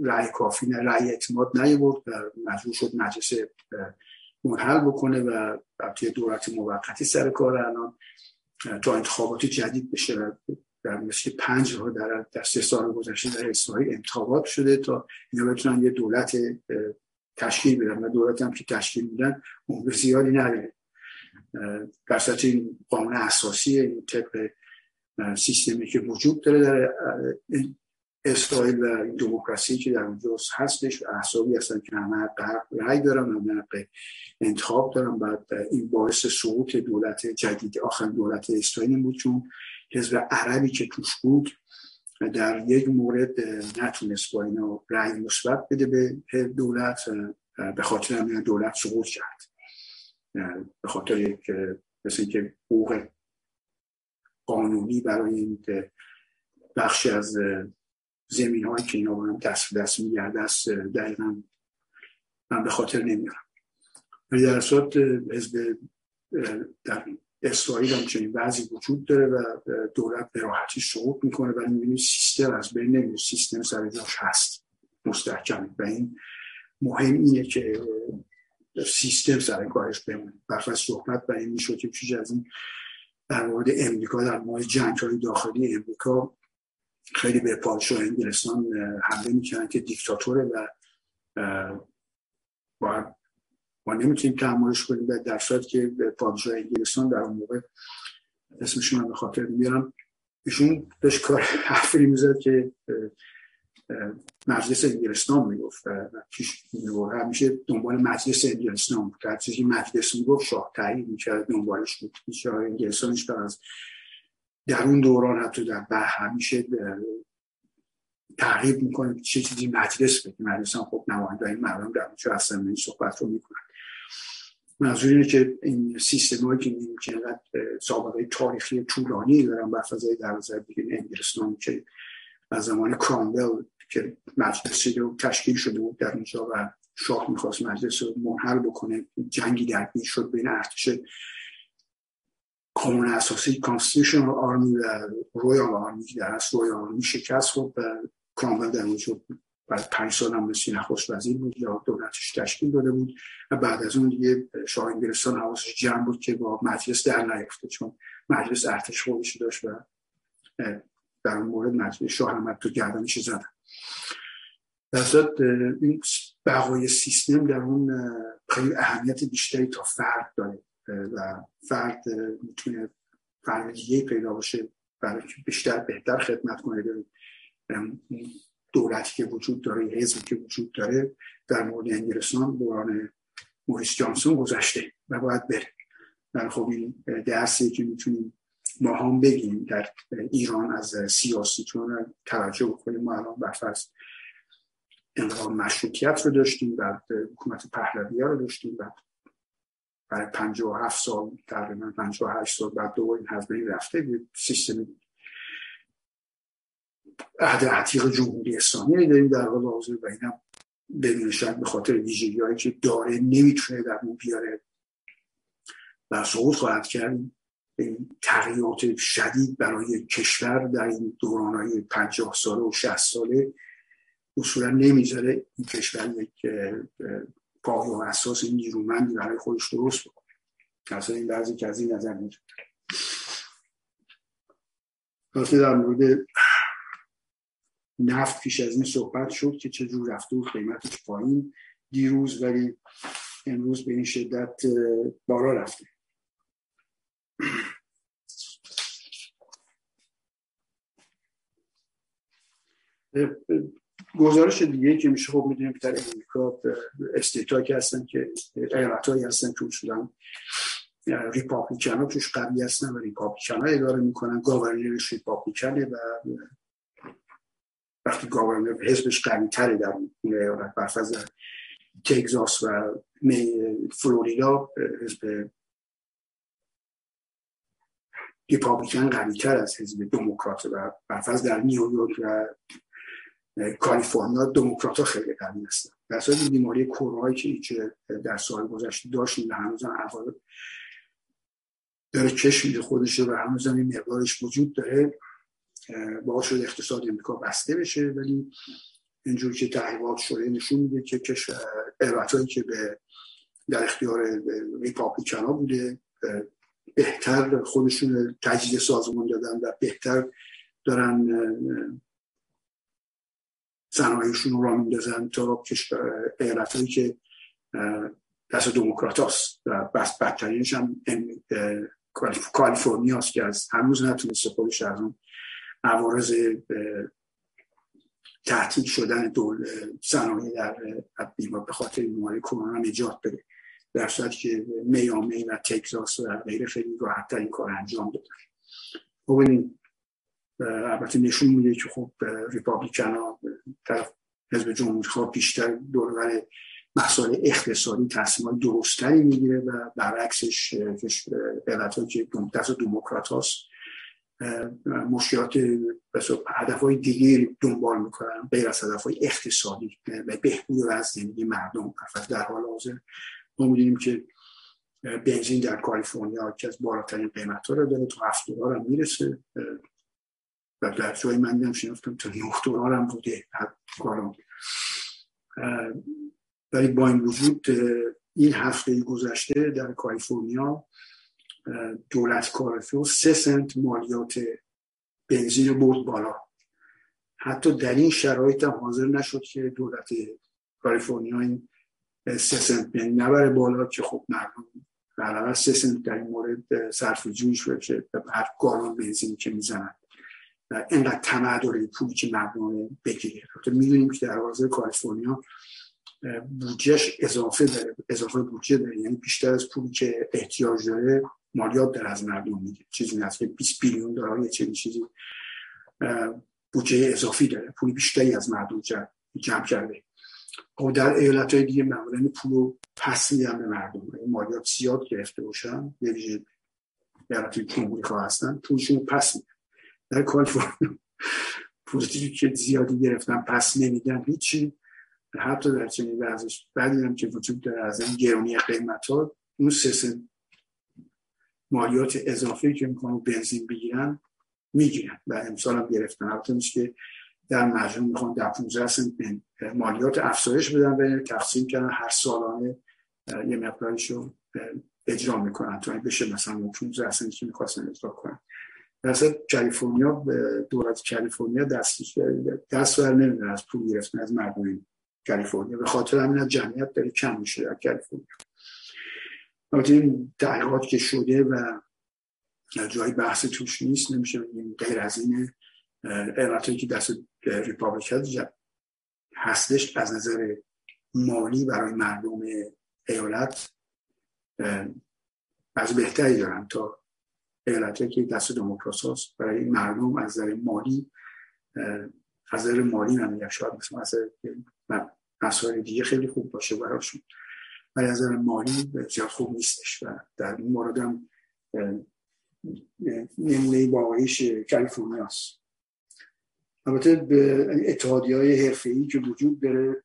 رأی کافی نه رأی اعتماد نیورد و مجبور شد مجلس منحل بکنه و توی دولت موقتی سر کار الان تا انتخابات جدید بشه در مثل پنج رو در, در سه سال گذشته در اسرائیل انتخابات شده تا اینا بتونن یه دولت تشکیل بدن و دولت هم که تشکیل میدن عمر زیادی نداره. در این قانون اساسی این طبق سیستمی که وجود داره در اسرائیل و دموکراسی که در اونجا هستش و احسابی هستن که همه حق رای دارن همه حق انتخاب دارن بعد این باعث سقوط دولت جدید آخر دولت اسرائیل بود چون حزب عربی که توش بود در یک مورد نتونست با اینا رأی مثبت بده به دولت به خاطر همین دولت سقوط کرد. به خاطر یک مثل که حقوق قانونی برای این بخشی از زمین هایی که اینا هم دست دست میگرده است دقیقا من به خاطر نمیارم. ولی در صورت حزب در اسرائیل هم چنین بعضی وجود داره و دولت به راحتی سقوط می‌کنه ولی می‌بینید سیستم از بین نمیره. سیستم سر جاش هست. مستحکم. و این مهم اینه که سیستم سر کارش بمونه. برفت صحبت و این می‌شد که از این در مورد امریکا در مورد جنگ های داخلی امریکا خیلی به پادشاه انگلستان حمله می‌کنن که دیکتاتوره و باید ما نمی‌تونیم تحملش کنیم. و در صورت که پادشاه انگلستان در اون موقع اسمشون هم به خاطر میارم ایشون بهش کار حرفی می‌زد که مجلس انگلستان می‌گفت. و همیشه دنبال مجلس انگلستان بود. هر چیزی مجلس می‌گفت شاه تعیین می‌کرد دنبالش بود. شاه انگلستانش از در اون دوران حتی در به همیشه تعریب می‌کنه چه چیزی مجلس بگیم. مجلس هم خب نماینده این مردم در اونجا هستن این صحبت رو می‌کنن. منظور اینه که این سیستم هایی که می‌بینیم که سابقه تاریخی طولانی دارن بر فضای در بگیم انگلستان که از زمان کرامبل که مجلسی رو تشکیل شده بود در اینجا و شاه می‌خواست مجلس رو منحل بکنه جنگی درگیر شد بین ارتش کامون اساسی کانستیشن آرمی و رویال آرمی که اصل رویال آرمی شکست خود و کرامبل در اونجا بعد پنج سال هم رسی نخست وزیر بود یا دولتش تشکیل داده بود و بعد از اون دیگه شاه انگلستان حواسش جمع بود که با مجلس در نیفته چون مجلس ارتش خودش داشت و در اون مورد مجلس شاه هم تو گردنش زدن در این بقای سیستم در اون خیلی اهمیت بیشتری تا فرد داره. و فرد می‌تونه فرد دیگه پیدا باشه برای بیشتر بهتر خدمت کنه. دولتی که وجود داره حزبی که وجود داره در مورد انگلستان دوران موریس جانسون گذشته و باید بره. در خب این درسی که می‌تونیم ما هم بگیم در ایران از سیاسی چون توجه بکنیم ما الان برفرض انقلاب مشروطیت رو داشتیم بعد حکومت پهلوی رو داشتیم بعد برای 57 سال تقریبا 58 سال بعد دوباره این حزب این رفته سیستم عهد عتیق جمهوری اسلامی داریم در حال حاضر و اینم بدون شک به خاطر ویژگی هایی که داره نمی‌تونه در اون بیاره. و سقوط خواهد کرد. تغییرات شدید برای کشور در این دوران های پنجاه ساله و شهست ساله اصولا نمی‌ذاره این کشور یک پای و اساس نیرومندی برای خودش درست بکنه. اصلا این بعضی که از این نظر می‌تونه در مورد نفت پیش از این صحبت شد که چجور رفته و قیمتش پایین. دیروز ولی امروز به این شدت بارا رفته. گزارش دیگه که میشه خب می‌دونیم در امریکا state که هستن که ایالت هایی هستن که اصولا Republican ها توش قوی هستن و Republican ها اداره می‌کنن. governor ش Republican ه و وقتی governor حزبش قوی تره در اون ایالت برفرض تگزاس و فلوریدا حزب Republican قوی تر از حزب دموکرات و برفرض در نیویورک و کالیفرنیا دموکرات ها خیلی قوی هستن. در صورت بیماری کرونا که در سال گذشته داشتیم و هنوز هم داره کش میده خودش و هنوز هم این مقدارش وجود داره. باعث شد اقتصاد امریکا بسته بشه ولی اینجور که تحقیقات شده نشون میده که کش هایی که به در اختیار ریپابلیکن ها بوده بهتر خودشون تجدید سازمان دادن و بهتر دارن صنایعشون را میندازن تا کشور هایی که دست دموکرات هست و بس بدترینش هم کالیفرنیا است که از هنوز نتونسته خودش از اون عوارض تعطیل شدن دول صنایع در به خاطر بیماری کرونا نجات بده. در صورتی که میامی و تکزاس و غیره خیلی راحت این کار انجام دادن خب البته نشون میده که خب ریپابلیکن ها طرف حزب جمهوری خواه بیشتر دورور مسائل اقتصادی تصمیم درستری می‌گیره و برعکسش قلت که دست دموکرات هاست مشکلات هدف های دیگه دنبال می‌کنن غیر از هدف های اقتصادی و بهبود از زندگی مردم. در حال حاضر ما می‌دونیم که بنزین در کالیفرنیا که از بالاترین قیمت ها رو داره تو هفت دلار هم می‌رسه. و در جای من دیدم شنفتم تا نه دلار بوده ولی با این وجود این هفته گذشته در کالیفرنیا دولت کارفو سه سنت مالیات بنزین برد بالا. حتی در این شرایط هم حاضر نشد که دولت کالیفرنیا این سه سنت یعنی نبره بالا که خب مردم علاوه سه سنت در این مورد صرف جویش بشه هر گالون بنزین که می‌زنن. اینقدر طمع داره پولی که مردم بگیره. می‌دونیم که در حاضر کالیفرنیا بودجهش اضافه داره اضافه بودجه داره. یعنی بیشتر از پولی که احتیاج داره مالیات در از مردم میده چیزی نزدیک 20 بیلیون دلار یه چنین چیزی بودجه اضافی داره. پول بیشتری از مردم جمع کرده. و خب در ایالت های دیگه معمولا پول پس میدن به مردم یعنی مالیات زیاد گرفته باشن. یه ویژه ایالت جمهوری خواه هستن پولشون پس میدن. در کالیفرنیا پولی که زیادی گرفتن پس نمیدن هیچی. حتی در چنین وضعش بعدی که وجود داره از این گرونی قیمت ها اون سه مالیات اضافه که می‌کنن بنزین بگیرن می‌گیرن. و امسال هم گرفتن. البته که در مجموع می‌خوان در 15 سنت مالیات افزایش بدن و تقسیم کردن. هر سالانه یه مقدارشو اجرا می‌کنن. تا بشه مثلا 15 سنت که می‌خواستن اجرا کنن. در کالیفرنیا دولت کالیفرنیا دست دست بر از پول گرفتن از مردم کالیفرنیا. به خاطر همین از جمعیت داره کم میشه در کالیفرنیا. این تحقیقات که شده و جای بحث توش نیست نمیشه غیر از این ایالت که دست ریپابلیک هستش از نظر مالی برای مردم ایالت از بهتری دارن تا ایالت که دست دموکراس هست برای مردم از نظر مالی از نظر مالی نمیگم شاید مثل مسائل دیگه خیلی خوب باشه براشون. ولی از نظر مالی زیاد خوب نیستش و در این مورد هم نمونه واقعیش کالیفرنیا است البته به اتحادی های حرفه ای که وجود داره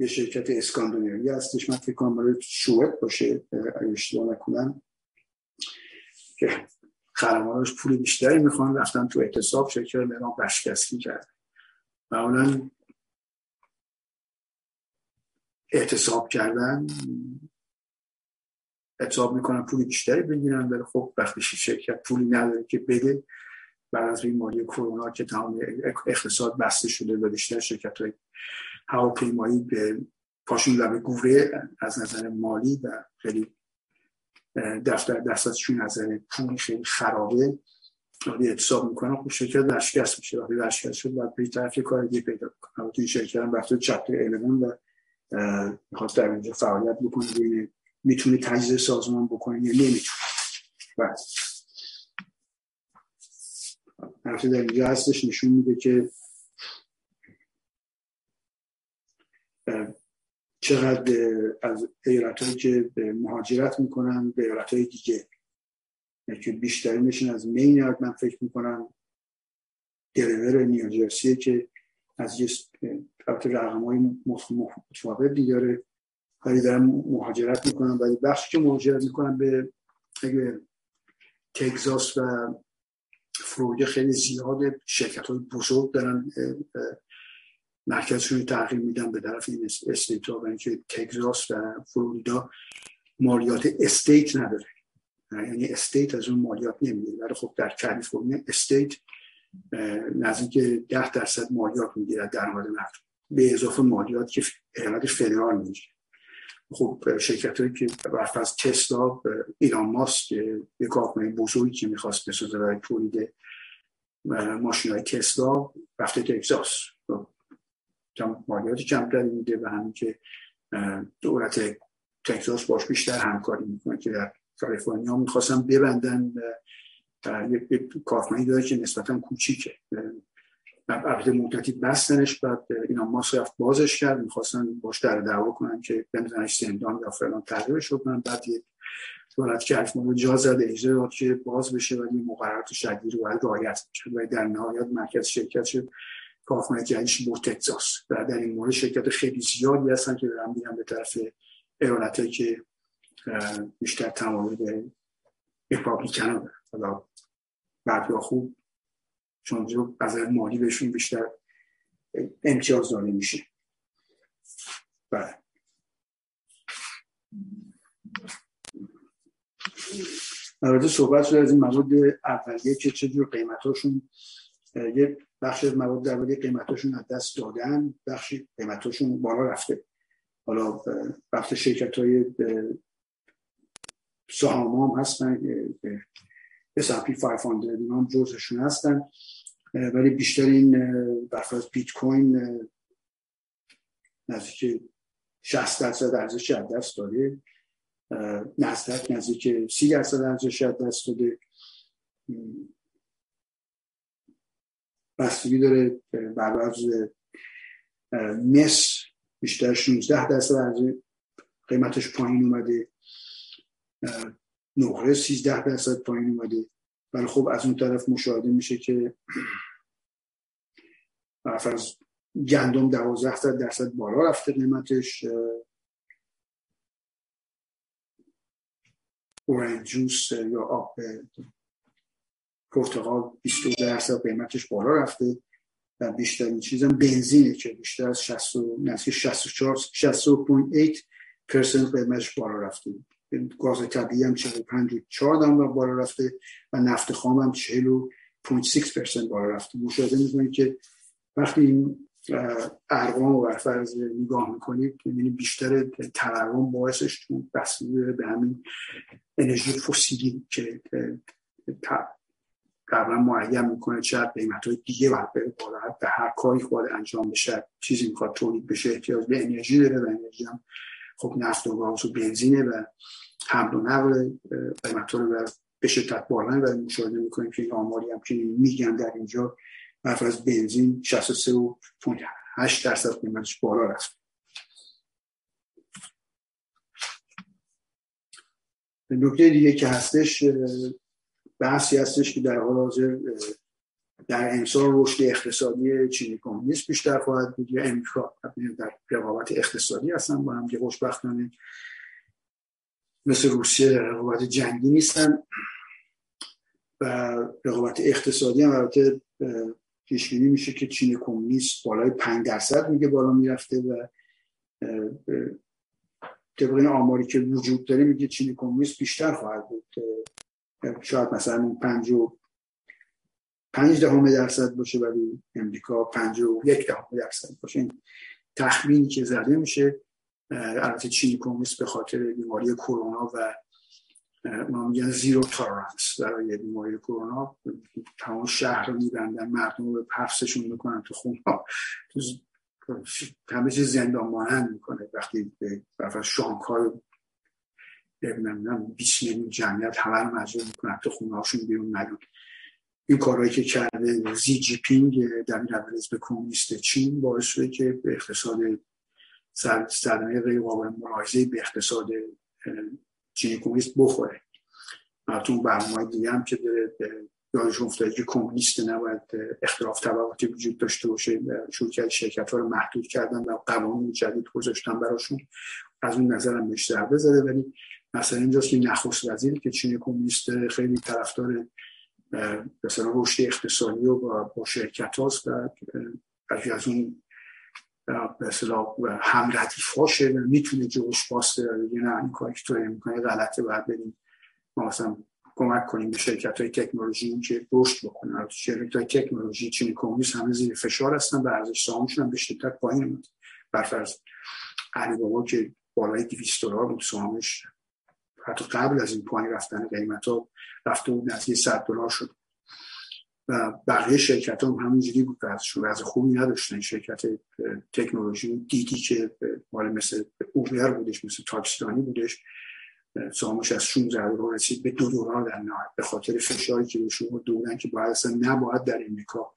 یه شرکت اسکاندیناوی هستش. من فکر کنم برای باشه اگه اشتباه نکنم. که خرماناش پول بیشتری می‌خوان رفتن تو اعتصاب شرکت مهران بشکستی کرد معمولا اعتصاب کردن اعتصاب می‌کنن پول بیشتری بگیرن ولی خب وقتی شرکت پولی نداره که بده. بعد از بیماری کرونا که تمام اقتصاد بسته شده و بیشتر شرکت های هواپیمایی به پاشون لبه گوره از نظر مالی و خیلی دفتر دستاتشون از نظر پولی خیلی خرابه. وقتی اعتصاب می‌کنن خب شرکت ورشکست میشه. وقتی ورشکست شد باید به طرف کار دیگه پیدا کنن این شرکت هم رفته چپتر 11 و می‌خواست در اینجا فعالیت بکنه می‌تونه تجزیه سازمان بکنه یا نمی‌تونه. بله. حرفی در اینجا هستش نشون میده که چقدر از ایالت که مهاجرت می‌کنن به ایالت های دیگه. که بیشترینشون از مین من فکر می‌کنم دلور نیوجرسیه که از یه رقم های متفاوت دیگره ولی دارن مهاجرت می‌کنن. ولی بخشی که مهاجرت می‌کنن به تگزاس و فلوریدا خیلی زیاد شرکت های بزرگ دارن مرکزشون تغییر میدن به طرف این استیت ها و اینکه تگزاس و فلوریدا مالیات state نداره. یعنی state از اون مالیات نمیده ولی خب در کالیفرنیا state نزدیک ده درصد مالیات می‌گیره درآمد مردم. به اضافه مالیات که ایالت فدرال می‌گیره. خب شرکت هایی که از تسلا ایلان ماسک یک کارخانه بزرگی که می‌خواست بسازه برای تولید ماشین های تسلا رفته تگزاس. خب، مالیات کمتری میده و همین که دولت تگزاس باش بیشتر همکاری می‌کنه که در کالیفرنیا می‌خواستن ببندن یک کارخانه داره که نسبتا کوچیکه. البته مدتی بستنش بعد اینا ماس رفت بازش کرد می‌خواستن باش در دعوا کنن که بنزنش زندان یا فلان تغییرش کنن بعد یک دولت که ما جا زده اجازه داد که باز بشه ولی مقررات شدید رو باید رعایت میشه و در نهایت مرکز شرکت شد. کارخانه جدیدش بود تگزاس و در این مورد شرکت خیلی زیادی هستن که دارن میرن به طرف ایالتایی که بیشتر تمایل به ریپابلیکن حالا بعد یا خوب چون از مالی بهشون بیشتر امتیاز داده میشه. بله. البته صحبت شده از این مواد اولیه که چجور قیمتاشون یه بخش از مواد اولیه قیمتاشون از دست دادن بخشی قیمتاشون بالا رفته. حالا وقت شرکت های سهام هم هستن S&P 500 اینا هم جزشون هستن. ولی بیشتر این برفرض بیت کوین نزدیک 60 درصد ارزش از دست داده. نزدک نزدیک 30 درصد ارزش از دست داده. بستگی داره بر مس بیشتر 16 درصد ارزش قیمتش پایین اومده. نقره 13 درصد پایین اومده. ولی خب از اون طرف مشاهده میشه که از گندم 12 درصد بالا رفته قیمتش. اورنج جوس یا آب پرتقال 22 درصد قیمتش بالا رفته و بیشترین چیزم بنزینه که بیشتر از 60 نزدیک 64 60.8 درصد قیمتش بالا رفته. گاز طبیعی هم 45 4 دام بالا رفته و نفت خام هم 40.6 درصد بالا رفته. مشاهده می‌کنید که وقتی این ارقام و فرض نگاه می‌کنید می‌بینید بیشتر تورم باعثش تو بسیار به همین انرژی فسیلی که قبلا معین می‌کنه چه قیمت های دیگه باید بره بالا به هر کاری خواهد انجام بشه چیزی می‌خواد تولید بشه احتیاج به انرژی داره و انرژی هم خب نفت و گاز و بنزینه و حمل و نقل قیمت رو به شدت بالا و مشاهده می‌کنیم که این آماری هم که میگن در اینجا برف از بنزین 63 و 8 درصد قیمتش بالا رفت. نکته دیگه که هستش بحثی هستش که در حال حاضر در امسال رشد اقتصادی چینی کمونیست بیشتر خواهد بود یا امریکا. در رقابت اقتصادی هستن با هم که خوشبختانه مثل روسیه در رقابت جنگی نیستن و رقابت اقتصادی هم البته پیش میشه که چین کمونیست بالای 5 درصد میگه بالا می‌رفته و طبق این آماری که وجود داره میگه چین کمونیست بیشتر خواهد بود. شاید مثلا 5 پنج دهم درصد باشه ولی امریکا پنج و یک دهم درصد باشه. این تخمینی که زده میشه البته چین کمونیست به خاطر بیماری کرونا و ما میگن زیرو تارانس برای بیماری کرونا. تمام شهر رو میبندن مردم رو پفسشون می‌کنن تو خونه. همه چیز زندان مانند می‌کنه. وقتی به شانکار نمی‌دونم 20 میلیون جمعیت همه رو مجبور می‌کنن تو خونه هاشون بیرون نیان این کارهایی که کرده زی جی پینگ اول به کمونیست چین باعث شده که به اقتصاد صدمه غیر قابل ملاحظه به اقتصاد چینی کمونیست بخوره. تو برنامه دیگه هم که داره یادش افتاده که کمونیست نباید اختلاف طبقاتی وجود داشته باشه کرد شرکت ها رو محدود کردن و قوانین جدید گذاشتن براشون. از اون نظرم بهش ضربه زده ولی مثلا اینجاست که نخست وزیری که چین کمونیست خیلی طرفدار مثلا رشد اقتصادی و با شرکت هاست و از اون مثلا هم ردیف هاشه و می‌تونه جوش باسته و نه این کاری که تو می‌کنه غلطه باید بریم ما مثلا کمک کنیم به شرکت های تکنولوژی که رشد بکنن. شرکت های تکنولوژی چین کمونیست همه زیر فشار هستن و ارزش سهامشون هم به شدت پایین اومد برفرض علی بابا که بالای 200 دلار بود سهامش حتی قبل از این پایین رفتن قیمت ها رفته بود نزدیک 100 دلار شد. و بقیه شرکت هم همینجوری بود ازشون از خوبی نداشتن. شرکت تکنولوژی دیدی که مال مثل اوبر بودش مثل تاکسیدانی بودش. سامش از 16 دلار رسید به دو دلار در نهایت. به خاطر فشاری که به شما دودن که باید اصلا نباید در امریکا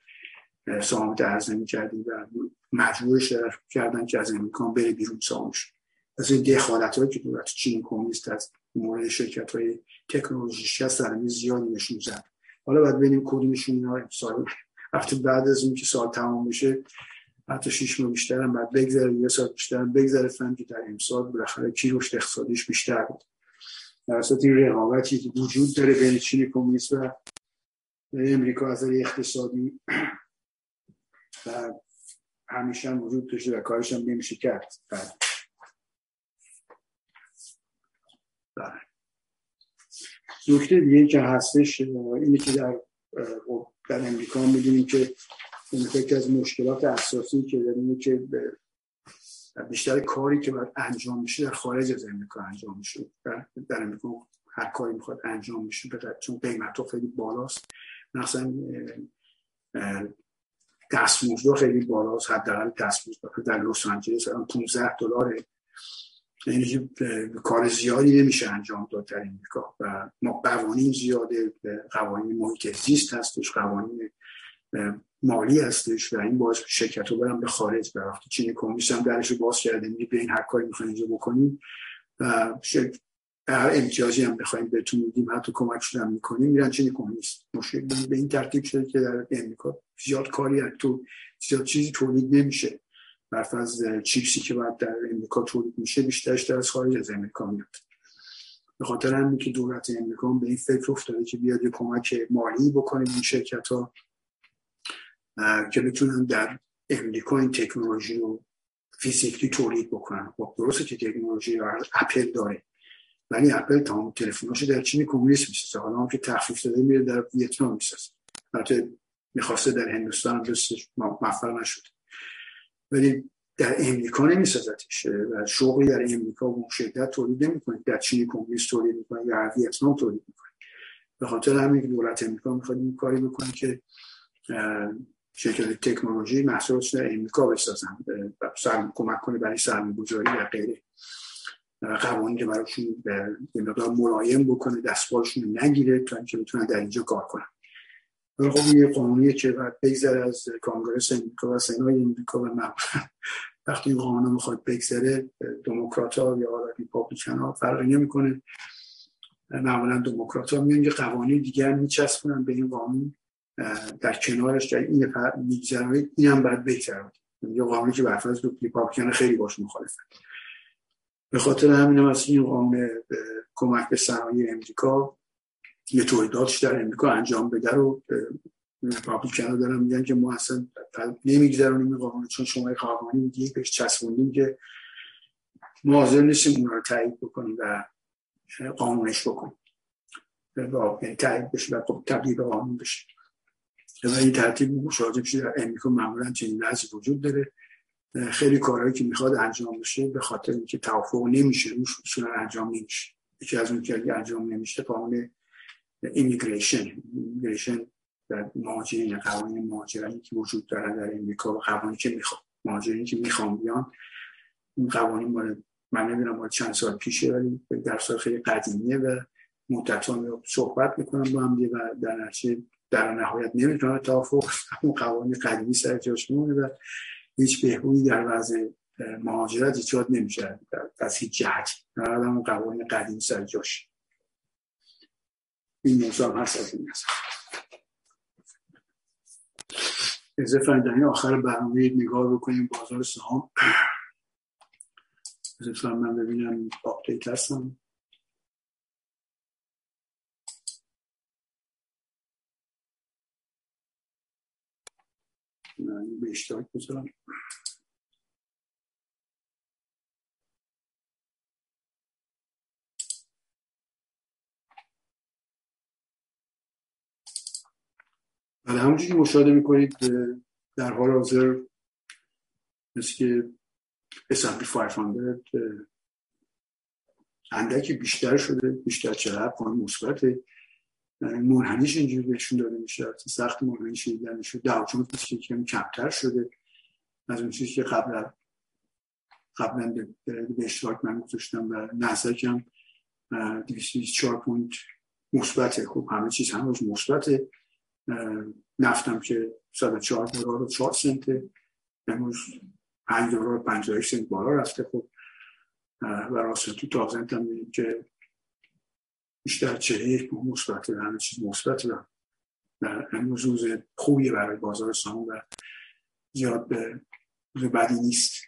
سهام ارز کردیم و مجبورش کردن که از امریکا بره بیرون سامش از این دخالت هایی که دولت چین کمونیست از مورد شرکت های تکنولوژی هست در زیادی نشون زد. حالا باید ببینیم کدومشون اینا سال [LAUGHS] وقتی بعد از اون که سال تمام بشه حتی شیش ماه بیشتر هم بعد بگذره یه سال بیشتر بگذره. فهم که در امسال بالاخره کی رشد اقتصادیش بیشتر بود. در اصلا این رقابتی که وجود داره بین چین کمونیست و امریکا از اقتصادی [CLEARS THROAT] و همیشه هم وجود داشته و کارش هم نمیشه کرد. بله. نکته دیگه که هستش اینه که در در امریکا می‌دونیم که یکی از مشکلات اساسی که داریم که بیشتر کاری که باید انجام میشه در خارج از امریکا انجام میشه. در, در امریکا هر کاری می‌خواد انجام میشه چون قیمت ها خیلی بالاست. مثلا دستمزد خیلی بالاست حداقل دستمزد در لس آنجلس 15 دلاره. یعنی کار زیادی نمیشه انجام داد در امریکا و ما قوانین زیاده قوانین محیط زیست هستش قوانین مالی هستش و این باعث شرکت رو برم به خارج. به وقتی چین کمونیست هم درش باز کرده میگه به این هر کاری می‌خواین اینجا بکنیم و هر امتیازی هم بخوایم بهتون میدیم حتی کمک شدن می‌کنیم میرن چین کمونیست. مشکل به این ترتیب شده که در امریکا زیاد کاری تو زیاد چیزی تولید نمیشه. برفرض چیپسی که باید در امریکا تولید میشه بیشترش در از خارج از امریکا میاد. به خاطر همین که دولت امریکا به این فکر افتاده که بیاد یه کمک مالی بکنه این شرکت ها که بتونن در امریکا این تکنولوژی رو فیزیکلی تولید بکنن. خب درسته که تکنولوژی رو اپل داره ولی اپل تمام تلفناشو در چین کمونیست می‌سازه. حالا هم که تخفیف داده میره در ویتنام می‌سازه. البته می‌خواسته در هندوستان هم دستش موفق نشد ولی در امریکا نمیسازتش و شغلی در امریکا و شدت تولید نمی‌کنه. در چین کمونیست تولید می‌کنه. یا ویتنام تولید می‌کنه. به خاطر همین دولت امریکا می‌خواد این کاری بکنه که شرکت تکنولوژی محصولات در امریکا بسازن. سر کمک کنه برای سرمایه گذاری و غیره. قوانین که براشون به مقدار ملایم بکنه دستبالشون نگیره تا اینکه بتونن در اینجا کار کنن. یه قانونیه که باید بگذره از کانگرس امریکا و سنای امریکا و معمولا [LAUGHS] وقتی این قانون می‌خواد بگذره دموکرات ها یا ریپابلیکن ها فرقی نمی‌کنه. معمولا دموکرات ها میان یه قوانین دیگر میچسبونن به این قانون در کنارش در این میگذره. این هم باید بگذره. یه قانونی که برفرض دو ریپابلیکن خیلی باش مخالفن به خاطر همین هم از این قانون کمک به صنایع امریکا یه تولیداتش در امریکا انجام بده رو ریپابلیکن دارن میگن که ما اصلا نمیگذرونیم این قانون چون شما قوانین دیگه بهش چسبوندیم که ما حاضر نیستیم اون رو تایید بکنیم و قانونش بکنیم. یعنی تایید بشه و خب تبدیل به قانون بشه. و این ترتیب مشاهده بشه در امریکا معمولا چنین وضعی وجود داره. خیلی کارهایی که می‌خواد انجام بشه به خاطر اینکه توافق نمیشه روش اصولا انجام نمیشه. یکی از اون که انجام نمیشه قانون immigration immigration در مهاجرین قوانین مهاجرانی که وجود دارن در امریکا و قوانینی که می‌خوان مهاجرین که می‌خوان بیان این قوانین مال من نمی‌دونم ما چند سال پیشه ولی در سال خیلی قدیمیه و مدتان صحبت می‌کنم با هم و در نتیجه در نهایت نمی‌تونه توافق اون قوانین قدیمی سر جاش و هیچ بهبودی در وضع مهاجرت ایجاد نمیشه از هیچ جهتی. اون قوانین قدیمی سر جاش. این موضوع هست از این اضافه در آخر برنامه نگاه بکنیم بازار سهام. اضافه من ببینم آپدیت هستم. به اشتراک بذارم. بله همونجور که مشاهده می‌کنید در حال حاضر مثل که S&P 500 اندکی بیشتر شده بیشتر چقدر پایین مثبت منحنیش اینجوری بهشون داده میشه سخت منحنیش دیدن میشه. داو جونز که کم کمتر شده. از اون چیزی که قبل قبلا به اشتراک من گذاشتم و نزدک هم 224 پوینت مثبته. خب همه چیز هنوز مثبته. نفتم که 104 دلار و 4 سنت. امروز 5 دلار 50 سنت بالا رفته. خب و راست تو تازنت هم که بیشتر چه یک مثبت همه چیز مثبت و امروز روز خوبی برای بازار سهام و زیاد به روز بدی نیست.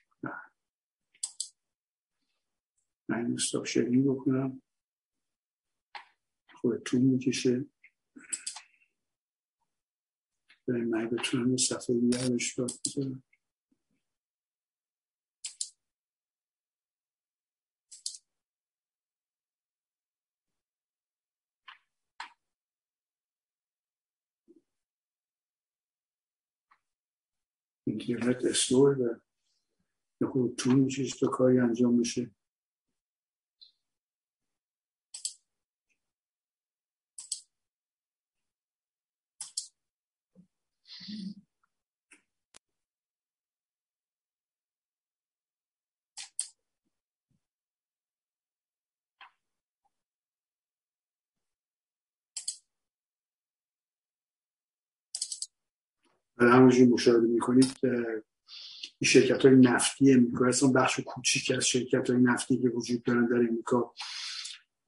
من این استاپ شیرینگ بکنم. خود طول می‌کشه. من بتونم صفحه دیگر اشتراک بذارم اینترنت استور و یه خود طول میشه تا کاری انجام بشه همونجوری مشاهده می‌کنید این شرکت های نفتی امریکا هستن. بخش کوچیک از شرکت های نفتی که وجود دارن در امریکا.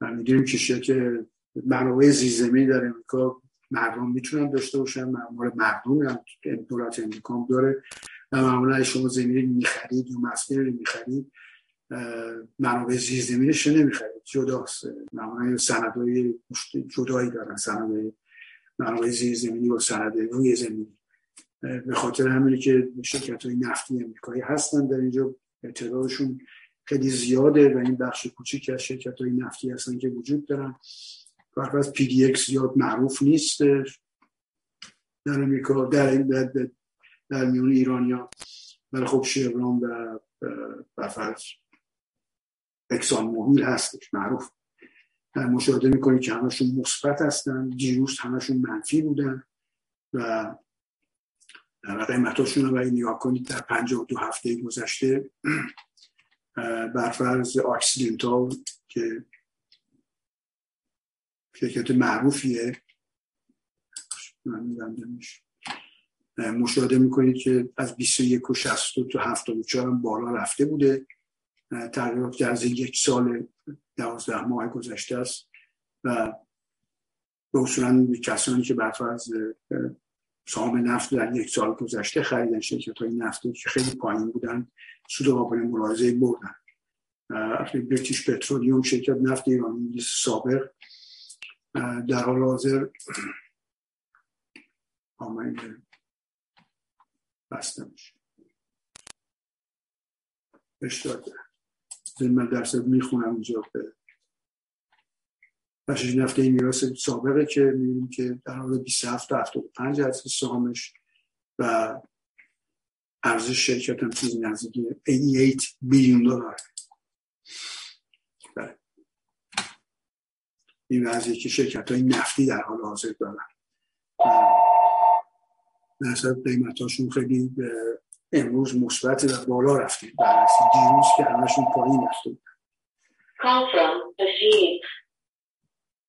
می‌دونیم که شرکت منابع زیرزمینی در امریکا مردم می‌تونن داشته باشن. معمول مردم هم دولت امریکا هم داره. و معمولا شما زمین می‌خرید یا مسکن رو می‌خرید منابع زیرزمینش نمی‌خرید. جداست. معمولا سندهای جدایی دارن. سند منابع زیرزمینی و سند روی زمینی. به خاطر همینه که شرکت های نفتی امریکایی هستن. در اینجا تعدادشون خیلی زیاده و این بخش کوچیک از شرکت های نفتی هستن که وجود دارن. وقت از پی دی اکس زیاد معروف نیست در امریکا در, در, در میون ایرانیا. ولی خب شیران و بفرض اکسان موبیل هستش معروف. مشاهده می‌کنید که همشون مثبت هستن. دیروز همشون منفی بودن و در قیمتاشون رو نگاه کنید در دو هفته گذشته برفرض اکسیدنتال که شرکت معروفیه. مشاهده می‌کنید که از 21 و 60 تا 74 هم بالا رفته بوده. تقریبا در از یک سال دوازده ماه گذشته است و به اصولا کسانی که برفرض سهام نفت در یک سال گذشته خریدن شرکت های نفتی که خیلی پایین بودن سود قابل ملاحظه بردن. بریتیش پترولیوم شرکت نفت ایرانی سابق. در حال حاضر آمین بسته میشه. اشتراک. من درصد می‌خونم اینجا به بخشش نفت این میراث سابقه که می‌بینیم که در حال 27 تا 75 از سهامش و ارزش شرکت هم چیزی نزدیک 88 بیلیون دلار بله. این وضعی که شرکت های نفتی در حال حاضر دارن. درصد قیمت هاشون خیلی امروز مثبت و بالا رفتیم. برعکس دیروز که همشون پایین رفته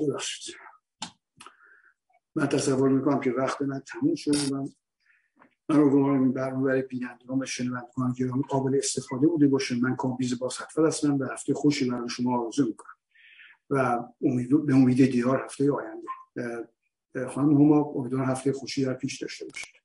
ببخشید. من تصور می‌کنم که وقت من تموم شده من من رو برنامه برای بینندگان و شنوندگان که قابل استفاده بوده باشه من کامبیز با سطفل هستم به هفته خوشی برای شما آرزو می‌کنم. و امید به امید دیار هفته آینده. خانم هما امیدوارم هفته خوشی در پیش داشته باشید.